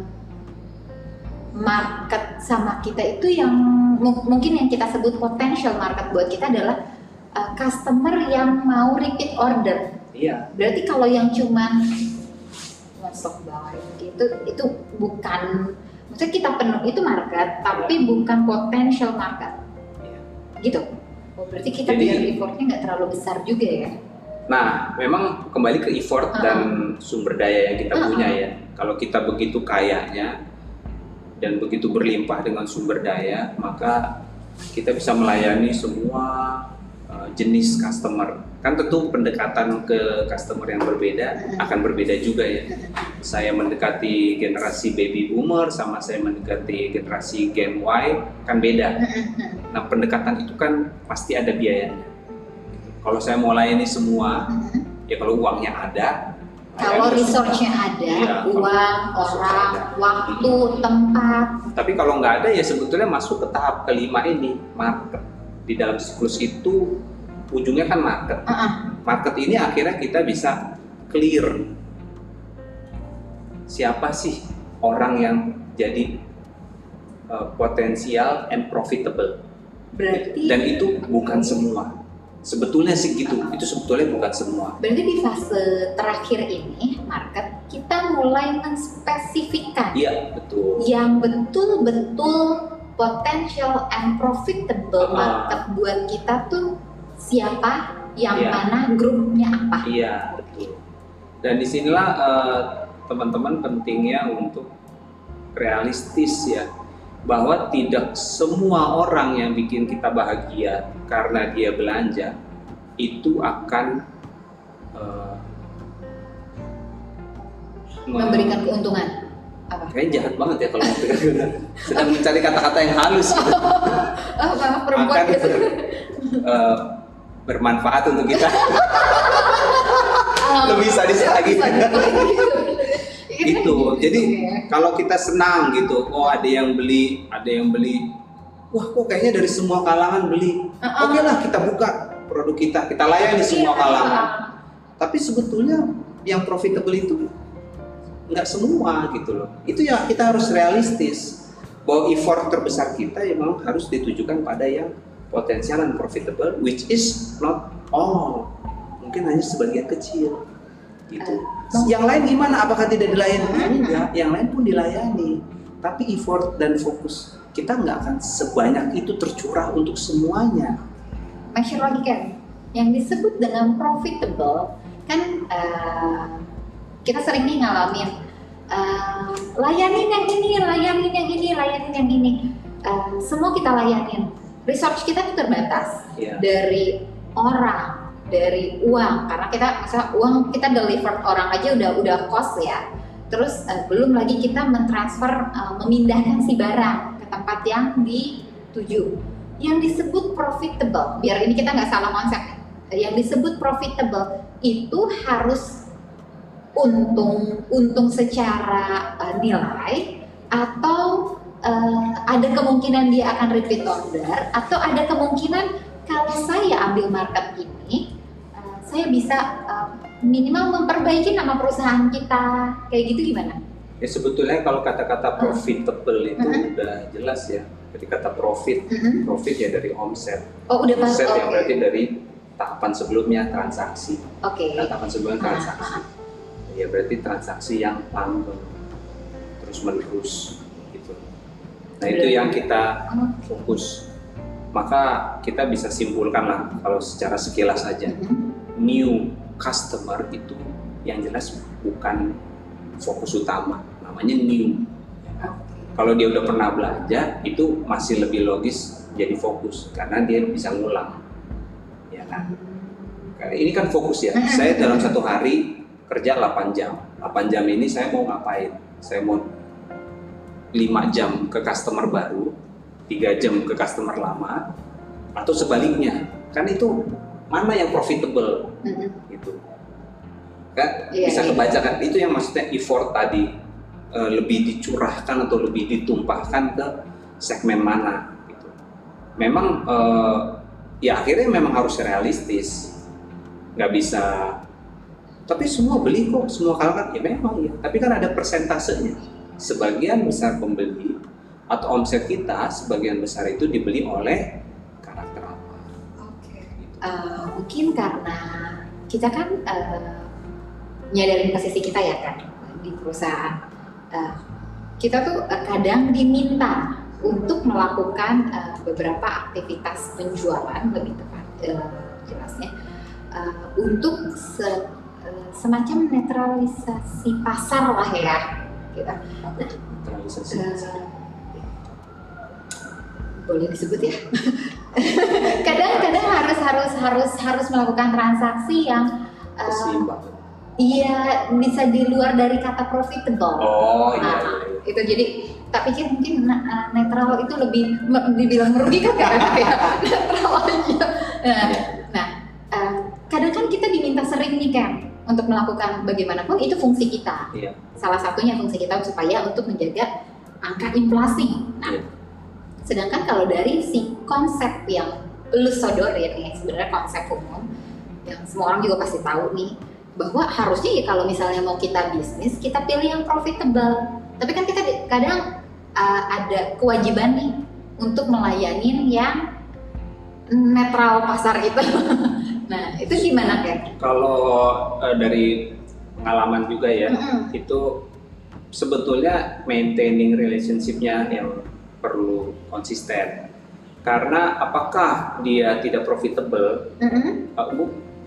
market sama kita itu yang mu- mungkin yang kita sebut potential market buat kita adalah uh, customer yang mau repeat order. Iya. Berarti kalau yang cuman stop buy itu itu bukan maksudnya kita penuh itu market tapi bukan potential market. Iya. Gitu. Oh, berarti kita Jadi- biar effortnya nggak terlalu besar juga ya. Nah, memang kembali ke effort Uh-uh. dan sumber daya yang kita Uh-uh. punya ya. Kalau kita begitu kayanya dan begitu berlimpah dengan sumber daya, maka kita bisa melayani semua uh, jenis customer. Kan tentu pendekatan ke customer yang berbeda akan berbeda juga ya. Saya mendekati generasi baby boomer sama saya mendekati generasi Gen Y kan beda. Nah, pendekatan itu kan pasti ada biayanya. Kalau saya mau layani semua, ya kalau uangnya ada. Kalau layani resource-nya ada, kalau uang, orang, ada. waktu, tempat, Tapi kalau nggak ada ya sebetulnya masuk ke tahap kelima ini market. Di dalam siklus itu ujungnya kan market. Uh-uh. Market ini akhirnya kita bisa clear siapa sih orang yang jadi uh, potensial and profitable. berarti Dan itu bukan semua. Sebetulnya sih gitu. Itu sebetulnya bukan semua. berarti di fase terakhir ini market kita mulai menspesifikkan Iya betul. yang betul-betul potential and profitable market buat kita tuh siapa, yang Iya. mana, grupnya apa. Iya betul. Dan di sinilah eh, teman-teman pentingnya untuk realistis ya bahwa tidak semua orang yang bikin kita bahagia karena dia belanja itu akan me- Memberikan keuntungan apa? Kayaknya jahat banget ya kalau mau sedang mencari kata-kata yang halus gitu. Oh, maaf perempuan akan gitu. ber- eh, bermanfaat untuk kita. Lebih sadis lagi. Gitu. itu jadi Oke. kalau kita senang gitu oh ada yang beli ada yang beli wah kok kayaknya dari semua kalangan beli Uh-uh. oke lah kita buka produk kita kita layani semua Iya. kalangan tapi sebetulnya yang profitable itu nggak semua gitu loh. Itu ya kita harus realistis. Bahwa effort terbesar kita ya memang harus ditujukan pada yang potensial dan profitable which is not all. Mungkin hanya sebagian kecil. Gitu. Yang lain gimana? Apakah tidak dilayani? Enggak. Yang lain pun dilayani. Tapi effort dan fokus kita nggak akan sebanyak itu tercurah untuk semuanya. Sure lagi kan, yang disebut dengan profitable kan eh, kita sering nih ngalamin eh, layanin yang ini, layanin yang ini, layanin yang ini. Eh, semua kita layanin. Research kita tuh terbatas ya dari orang, dari uang karena kita misalnya uang kita deliver orang aja udah udah cost ya. Terus eh, belum lagi kita mentransfer eh, memindahkan si barang ke tempat yang dituju. Yang disebut profitable, biar ini kita nggak salah konsep. Yang disebut profitable itu harus untung untung secara eh, nilai atau eh, ada kemungkinan dia akan repeat order atau ada kemungkinan kalau saya ambil market ini eh, saya bisa eh, minimal memperbaiki nama perusahaan kita kayak gitu gimana? Ya sebetulnya kalau kata-kata profitable itu Mhm. udah jelas ya. Jadi kata profit, Mhm. profit ya dari omset. Oh udah Omset oke yang berarti dari tahapan sebelumnya transaksi. oke Nah, tahapan sebelumnya Ah, transaksi. Ya berarti transaksi yang langgeng terus menerus gitu. Nah itu Berarti- yang kita fokus. Maka kita bisa simpulkan lah kalau secara sekilas saja Mhm. new customer itu yang jelas bukan fokus utama, namanya new. Kalau dia udah pernah belanja, itu masih lebih logis jadi fokus karena dia bisa ngulang, ya kan? Ini kan fokus ya. Saya dalam satu hari kerja 8 jam. 8 jam ini saya mau ngapain? Saya mau 5 jam ke customer baru, 3 jam ke customer lama, atau sebaliknya. Kan itu mana yang profitable Mhm. gitu kan Iya, bisa iya. kebaca kan itu yang maksudnya effort tadi eh, lebih dicurahkan atau lebih ditumpahkan ke segmen mana gitu memang eh, ya akhirnya memang harus realistis nggak bisa tapi semua beli kok semua kalangan ya memang ya tapi kan ada persentasenya sebagian besar pembeli atau omset kita sebagian besar itu dibeli oleh karakter apa. Oke. Eh, mungkin karena kita kan uh, nyadarin posisi kita ya kan di perusahaan. Eh, kita tuh uh, kadang diminta untuk melakukan uh, beberapa aktivitas penjualan lebih tepat uh, jelasnya uh, untuk uh, semacam netralisasi pasar lah ya kita. Apa itu? Neutralisasi. Uh, boleh disebut ya. Kadang-kadang harus harus harus harus melakukan transaksi yang uh, iya bisa di luar dari kata profitable. Oh iya. Nah, iya, iya. itu jadi tak pikir mungkin netral itu lebih dibilang merugikan nggak enak ya netral aja. Nah, Iya. nah kadang kan kita diminta sering nih kan untuk melakukan bagaimanapun itu fungsi kita. Iya. Salah satunya fungsi kita supaya untuk menjaga angka inflasi. Nah, Iya. sedangkan kalau dari si konsep yang lu sodorin nih sebenarnya konsep umum yang semua orang juga pasti tahu nih bahwa harusnya ya kalau misalnya mau kita bisnis kita pilih yang profitable tapi kan kita kadang uh, ada kewajiban nih untuk melayanin yang netral pasar nah itu gimana kan Kalau eh, dari pengalaman juga ya, Mm-mm. itu sebetulnya maintaining relationship-nya yang perlu konsisten. Karena apakah dia tidak profitable? Mm-mm.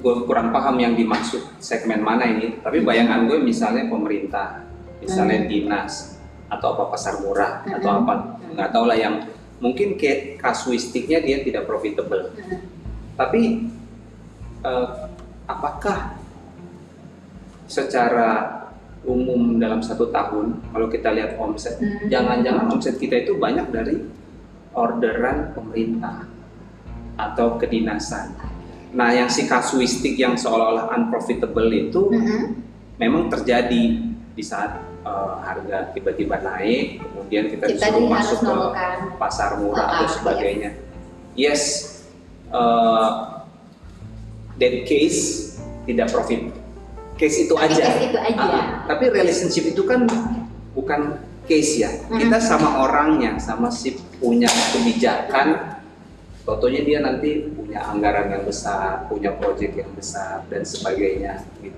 gue kurang paham yang dimaksud segmen mana ini. Tapi bayangan gue misalnya pemerintah, misalnya dinas atau apa pasar murah atau Mm-mm. apa nggak tahu lah yang mungkin kasuistiknya dia tidak profitable. Mm-mm. Tapi eh, apakah secara umum dalam satu tahun kalau kita lihat omset, Hmm. jangan-jangan omset kita itu banyak dari orderan pemerintah atau kedinasan. Nah, yang si kasuistik yang seolah-olah unprofitable itu Mm-mm. memang terjadi di saat eh, harga tiba-tiba naik, kemudian kita, kita disuruh masuk ke melakukan pasar murah Ah, atau ah, sebagainya. Yes, uh, that case tidak profit. Case itu Tapi aja. case itu aja. Ah, tapi relationship itu kan bukan case ya. Mm-mm. Kita sama orangnya, sama si punya kebijakan. Fotonya dia nanti punya anggaran yang besar, punya proyek yang besar dan sebagainya. Gitu.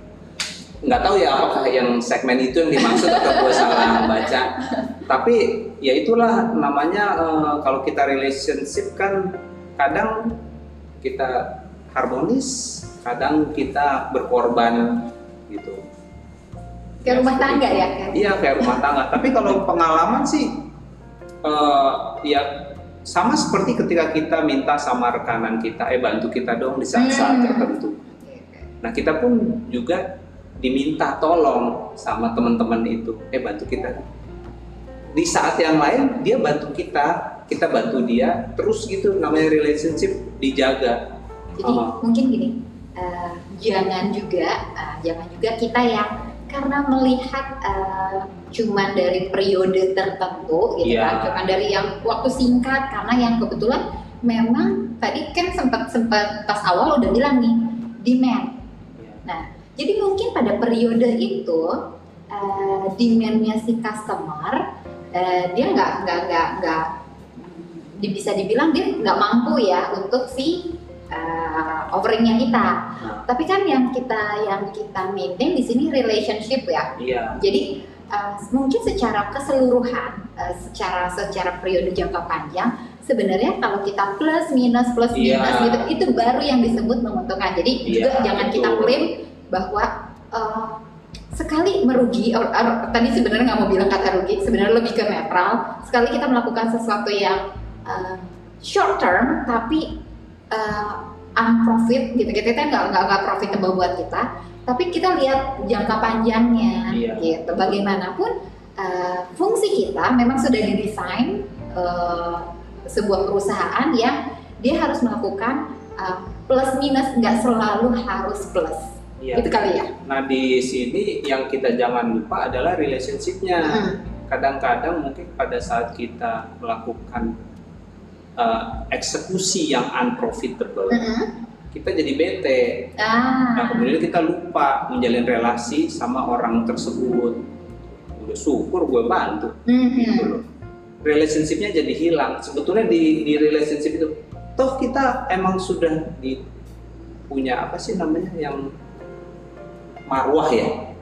Nggak tahu ya apakah yang segmen itu yang dimaksud atau gue salah baca. Tapi ya itulah namanya eh, kalau kita relationship kan kadang kita harmonis, kadang kita berkorban gitu. ke rumah tangga ya kan Iya kayak rumah tangga. Tapi kalau pengalaman sih eh, ya sama seperti ketika kita minta sama rekanan kita, eh bantu kita dong di saat-saat Hmm. tertentu. Nah kita pun juga diminta tolong sama teman-teman itu, eh bantu kita. Di saat yang lain dia bantu kita, kita bantu dia, terus gitu namanya relationship dijaga. Jadi Oh. mungkin gini, eh, jangan juga, eh, jangan juga kita yang karena melihat eh, cuman dari periode tertentu, gitu Iya. kan, cuman dari yang waktu singkat, karena yang kebetulan memang tadi kan sempat sempat pas awal udah bilang nih demand. Nah, jadi mungkin pada periode itu eh, demandnya si customer eh, dia nggak nggak nggak nggak di- bisa dibilang dia nggak mampu ya untuk si eh, offeringnya kita. Nah. Tapi kan yang kita yang kita maintain di sini relationship ya. Iya, Jadi uh, mungkin secara keseluruhan, uh, secara secara periode jangka panjang, sebenarnya kalau kita plus minus plus Iya. minus gitu, itu baru yang disebut menguntungkan. Jadi Iya, juga jangan kita betul. klaim bahwa uh, sekali merugi, or, or- tadi sebenarnya nggak mau bilang kata rugi, sebenarnya lebih ke netral. Sekali kita melakukan sesuatu yang uh, short term, tapi uh, unprofit gitu, kita nggak nggak nggak profitable buat kita tapi kita lihat jangka panjangnya Iya. gitu bagaimanapun uh, fungsi kita memang sudah didesain uh, sebuah perusahaan yang dia harus melakukan uh, plus minus nggak selalu harus plus iya. itu kali ya Nah di sini yang kita jangan lupa adalah relationship-nya. Hmm. Kadang-kadang mungkin pada saat kita melakukan uh, eksekusi yang unprofitable, Mm-mm. kita jadi bete. Nah ah kemudian kita lupa menjalin relasi sama orang tersebut. Udah syukur gue bantu, Mhm. gitu loh. relationshipnya jadi hilang. Sebetulnya di di relationship itu, toh kita emang sudah di punya apa sih namanya yang marwah ya,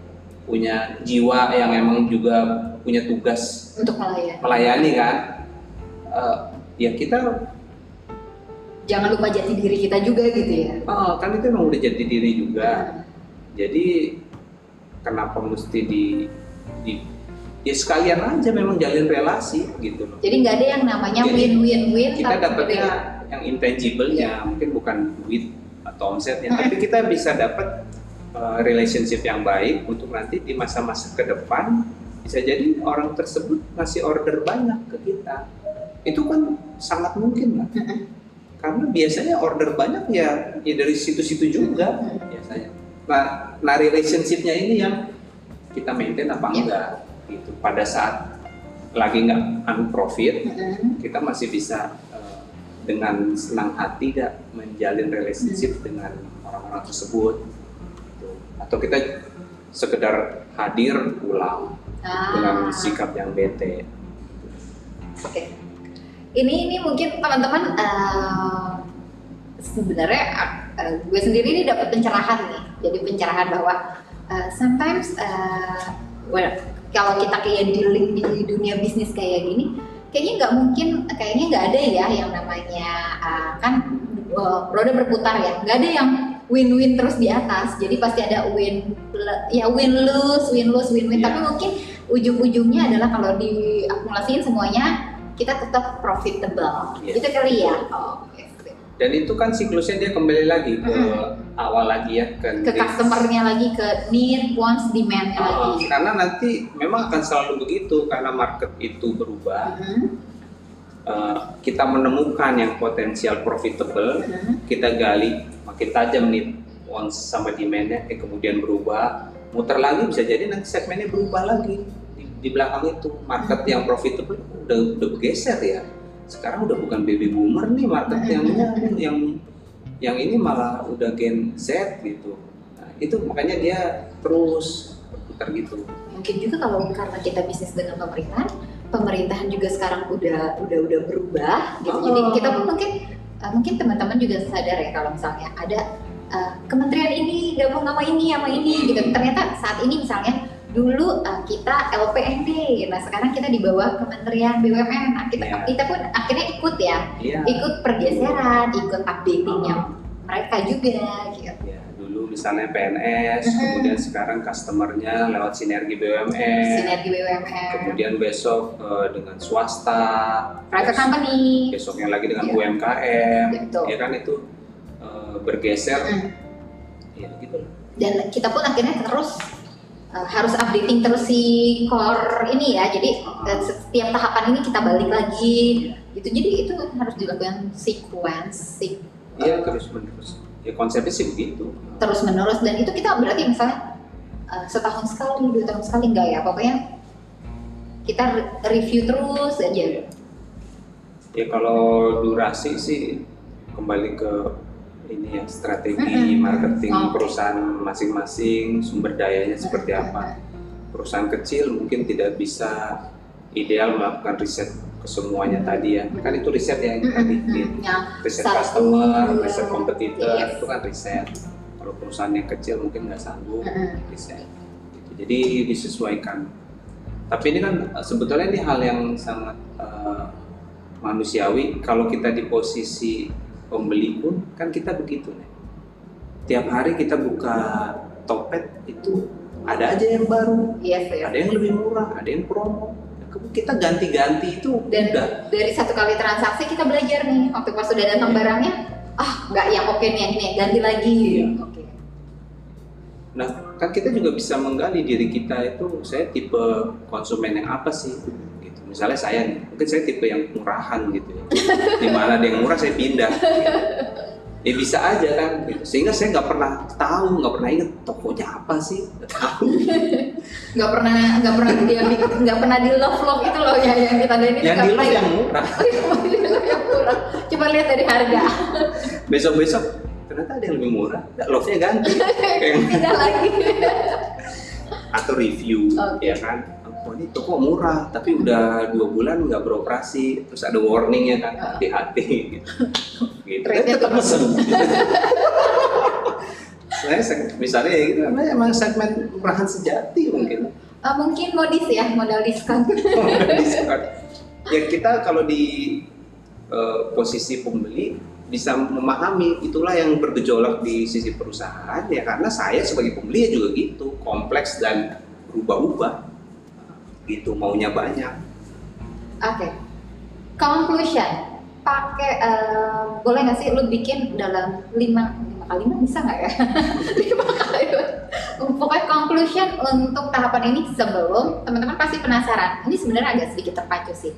punya jiwa yang emang juga punya tugas untuk melayani. melayani kan. Eh, ya kita Jangan lupa jati diri kita juga gitu ya. Oh, kan itu emang udah jadi diri juga. Jadi kenapa mesti di, di ya sekalian aja memang jalin relasi gitu loh. Jadi nggak ada yang namanya win-win-win. Kita dapatnya beda. yang intangible-nya, mungkin bukan duit atau omsetnya, tapi kita bisa dapat uh, relationship yang baik untuk nanti di masa-masa ke depan bisa jadi orang tersebut ngasih order banyak ke kita. Itu kan sangat mungkin lah. Karena biasanya order banyak ya, ya dari situ-situ juga biasanya. Nah, nah relationship-nya ini yang kita maintain apa Iya. enggak gitu. Pada saat lagi nggak unprofit, Mm-mm. kita masih bisa eh, dengan senang hati gak menjalin relationship dengan orang-orang tersebut Gitu. atau kita sekedar hadir pulang dengan Ah. sikap yang bete Oke. Ini ini mungkin teman-teman eh, sebenarnya eh, gue sendiri ini dapat pencerahan nih. Jadi pencerahan bahwa eh, sometimes eh, well, kalau kita kayak dealing di dunia bisnis kayak gini, kayaknya nggak mungkin, kayaknya nggak ada ya yang namanya eh, kan eh, roda berputar ya, nggak ada yang win-win terus di atas. Jadi pasti ada win ya win lose, win lose, win win. Iya. Tapi mungkin ujung-ujungnya adalah kalau diakumulasiin semuanya kita tetap profitable. Iya. Gitu kali ya. Oh, dan itu kan siklusnya dia kembali lagi ke Mm-mm. awal lagi ya ke Ke customernya lagi, ke need, wants, demand-nya Oh, lagi. karena nanti memang akan selalu begitu karena market itu berubah Mhm, Eh, kita menemukan yang potensial profitable mhm. kita gali makin tajam nih wants sama demandnya eh, kemudian berubah muter lagi bisa jadi nanti segmennya berubah lagi di, belakang itu market yang profitable udah udah bergeser ya sekarang udah bukan baby boomer nih market yang yang yang ini malah udah gen Z gitu nah, itu makanya dia terus berputar gitu Mungkin juga kalau karena kita bisnis dengan pemerintahan, pemerintahan juga sekarang udah udah udah berubah gitu. Jadi Oh. kita pun mungkin uh, mungkin teman-teman juga sadar ya kalau misalnya ada uh, kementerian ini gabung sama ini sama ini gitu. Ternyata saat ini misalnya dulu uh, kita LPND, nah sekarang kita di bawah Kementerian BUMN. Nah, kita Iya. kita pun akhirnya ikut ya, iya ikut pergeseran, ikut updatingnya mereka juga gitu. ya dulu misalnya PNS Mhm. kemudian sekarang customernya lewat sinergi BUMN Sinergi BUMN, kemudian besok eh, dengan swasta private company, besoknya lagi dengan Iya. UMKM Betul. ya kan itu eh, bergeser Mm. ya gitu dan kita pun akhirnya terus uh, harus updating terus si core ini ya. Jadi uh, setiap tahapan ini kita balik lagi. Gitu. Jadi itu harus dilakukan sequence sek- iya terus menerus. Ya konsepnya sih begitu. Terus menerus. Dan itu kita berarti misalnya uh, setahun sekali dua tahun sekali enggak ya? Pokoknya kita re- review terus aja. Ya kalau durasi sih kembali ke ini ya strategi marketing Oh. perusahaan masing-masing sumber dayanya seperti apa. Perusahaan kecil mungkin tidak bisa ideal melakukan riset ke semuanya tadi ya. Kan itu riset yang tadi yang riset Satu, customer, riset kompetitor Yes. itu kan riset. Kalau perusahaan yang kecil mungkin nggak sanggup riset. Jadi disesuaikan. Tapi ini kan eh, sebetulnya ini hal yang sangat eh, manusiawi. Kalau kita di posisi pembeli pun kan kita begitu nih tiap hari kita buka Topet itu ada aja yang baru yes yes. ada yang lebih murah ada yang promo kita ganti-ganti itu dan udah dari satu kali transaksi kita belajar nih waktu pas sudah datang barangnya ah nggak yang oke nih yang ini ganti lagi Iya. oke Nah, kan kita juga bisa menggali diri kita itu saya tipe konsumen yang apa sih? Misalnya saya nih, mungkin saya tipe yang murahan gitu ya. Di mana ada yang murah saya pindah. Gitu. Ya bisa aja kan, gitu. sehingga saya nggak pernah tahu, nggak pernah inget tokonya apa sih, nggak tahu. nggak pernah nggak pernah dia nggak pernah di love love itu loh ya yang kita ini yang di yang murah. yang murah coba lihat dari harga Besok-besok ternyata ada yang lebih murah, love-nya ganti. Kayak- pindah lagi atau review Oke. ya kan oh ini toko murah tapi udah dua bulan nggak beroperasi. Terus ada warningnya kan Ah. hati-hati gitu. Rate-nya tetap tinggi. pesen saya seg- misalnya ya gitu emang segmen murahan sejati mungkin. Eh, mungkin modis ya modal diskon. Diskon. ya kita kalau di eh, posisi pembeli bisa memahami itulah yang bergejolak di sisi perusahaan ya karena saya sebagai pembeli ya juga gitu kompleks dan berubah-ubah gitu maunya banyak Oke. Conclusion. Pakai eh, boleh nggak sih lu bikin dalam lima lima kalimat bisa nggak ya? lima kalimat. Pokoknya conclusion untuk tahapan ini sebelum teman-teman pasti penasaran. Ini sebenarnya agak sedikit terpacu sih.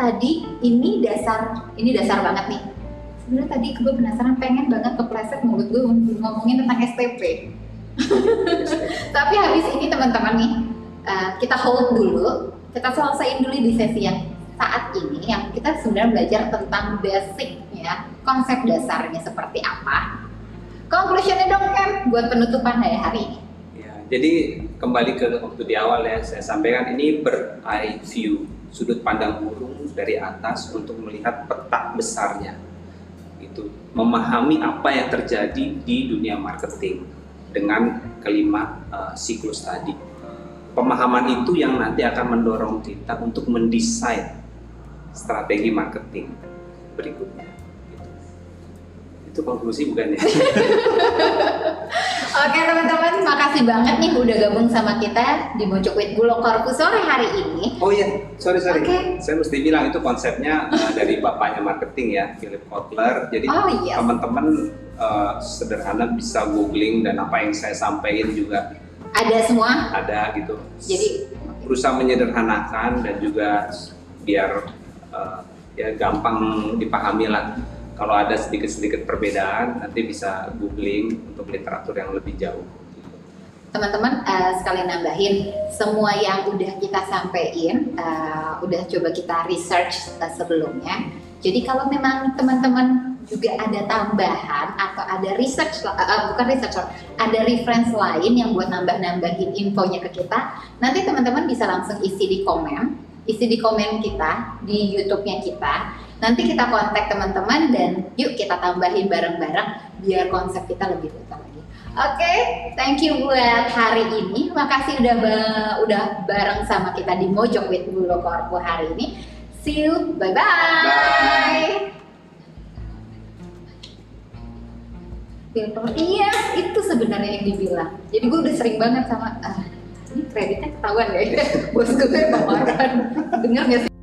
Tadi ini dasar ini dasar banget nih. Sebenarnya tadi gue penasaran pengen banget kepleset mulut gue ngomongin tentang STP. Tapi habis ini teman-teman nih eh, kita hold dulu, kita selesaiin dulu di sesi yang saat ini yang kita sebenarnya belajar tentang basicnya, konsep dasarnya seperti apa. Conclusionnya dong kan buat penutupan ya hari ini. Ya, jadi kembali ke waktu di awal ya saya sampaikan ini ber eye view sudut pandang burung dari atas untuk melihat peta besarnya itu memahami apa yang terjadi di dunia marketing dengan kelima eh, siklus tadi pemahaman itu yang nanti akan mendorong kita untuk mendesain strategi marketing berikutnya itu konklusi bukan ya Oke teman-teman, makasih banget nih udah gabung sama kita di Mojok with Bulog Korpus sore hari ini. Oh iya, sorry sorry. Oke. Saya mesti bilang itu konsepnya uh, dari bapaknya marketing ya, Philip Kotler. Jadi Oh iya. teman-teman uh, sederhana bisa googling dan apa yang saya sampaikan juga Ada semua. ada gitu. Jadi berusaha menyederhanakan dan juga biar uh, ya gampang dipahami lah. Kalau ada sedikit-sedikit perbedaan, nanti bisa googling untuk literatur yang lebih jauh. teman-teman eh, sekali nambahin semua yang udah kita sampein eh, udah coba kita research sebelumnya jadi kalau memang teman-teman juga ada tambahan atau ada research eh, bukan research ada reference lain yang buat nambah-nambahin infonya ke kita nanti teman-teman bisa langsung isi di komen isi di komen kita di YouTube-nya kita nanti kita kontak teman-teman dan yuk kita tambahin bareng-bareng biar konsep kita lebih total lagi Oke, thank you buat hari ini. Makasih udah ba- udah bareng sama kita di Mojok with Bulo Korpo hari ini. See you, bye bye. Filter, iya itu sebenarnya yang dibilang. Jadi gue udah sering banget sama ah, ini kreditnya ketahuan ya, bos gue Bang Marwan. Dengar nggak sih?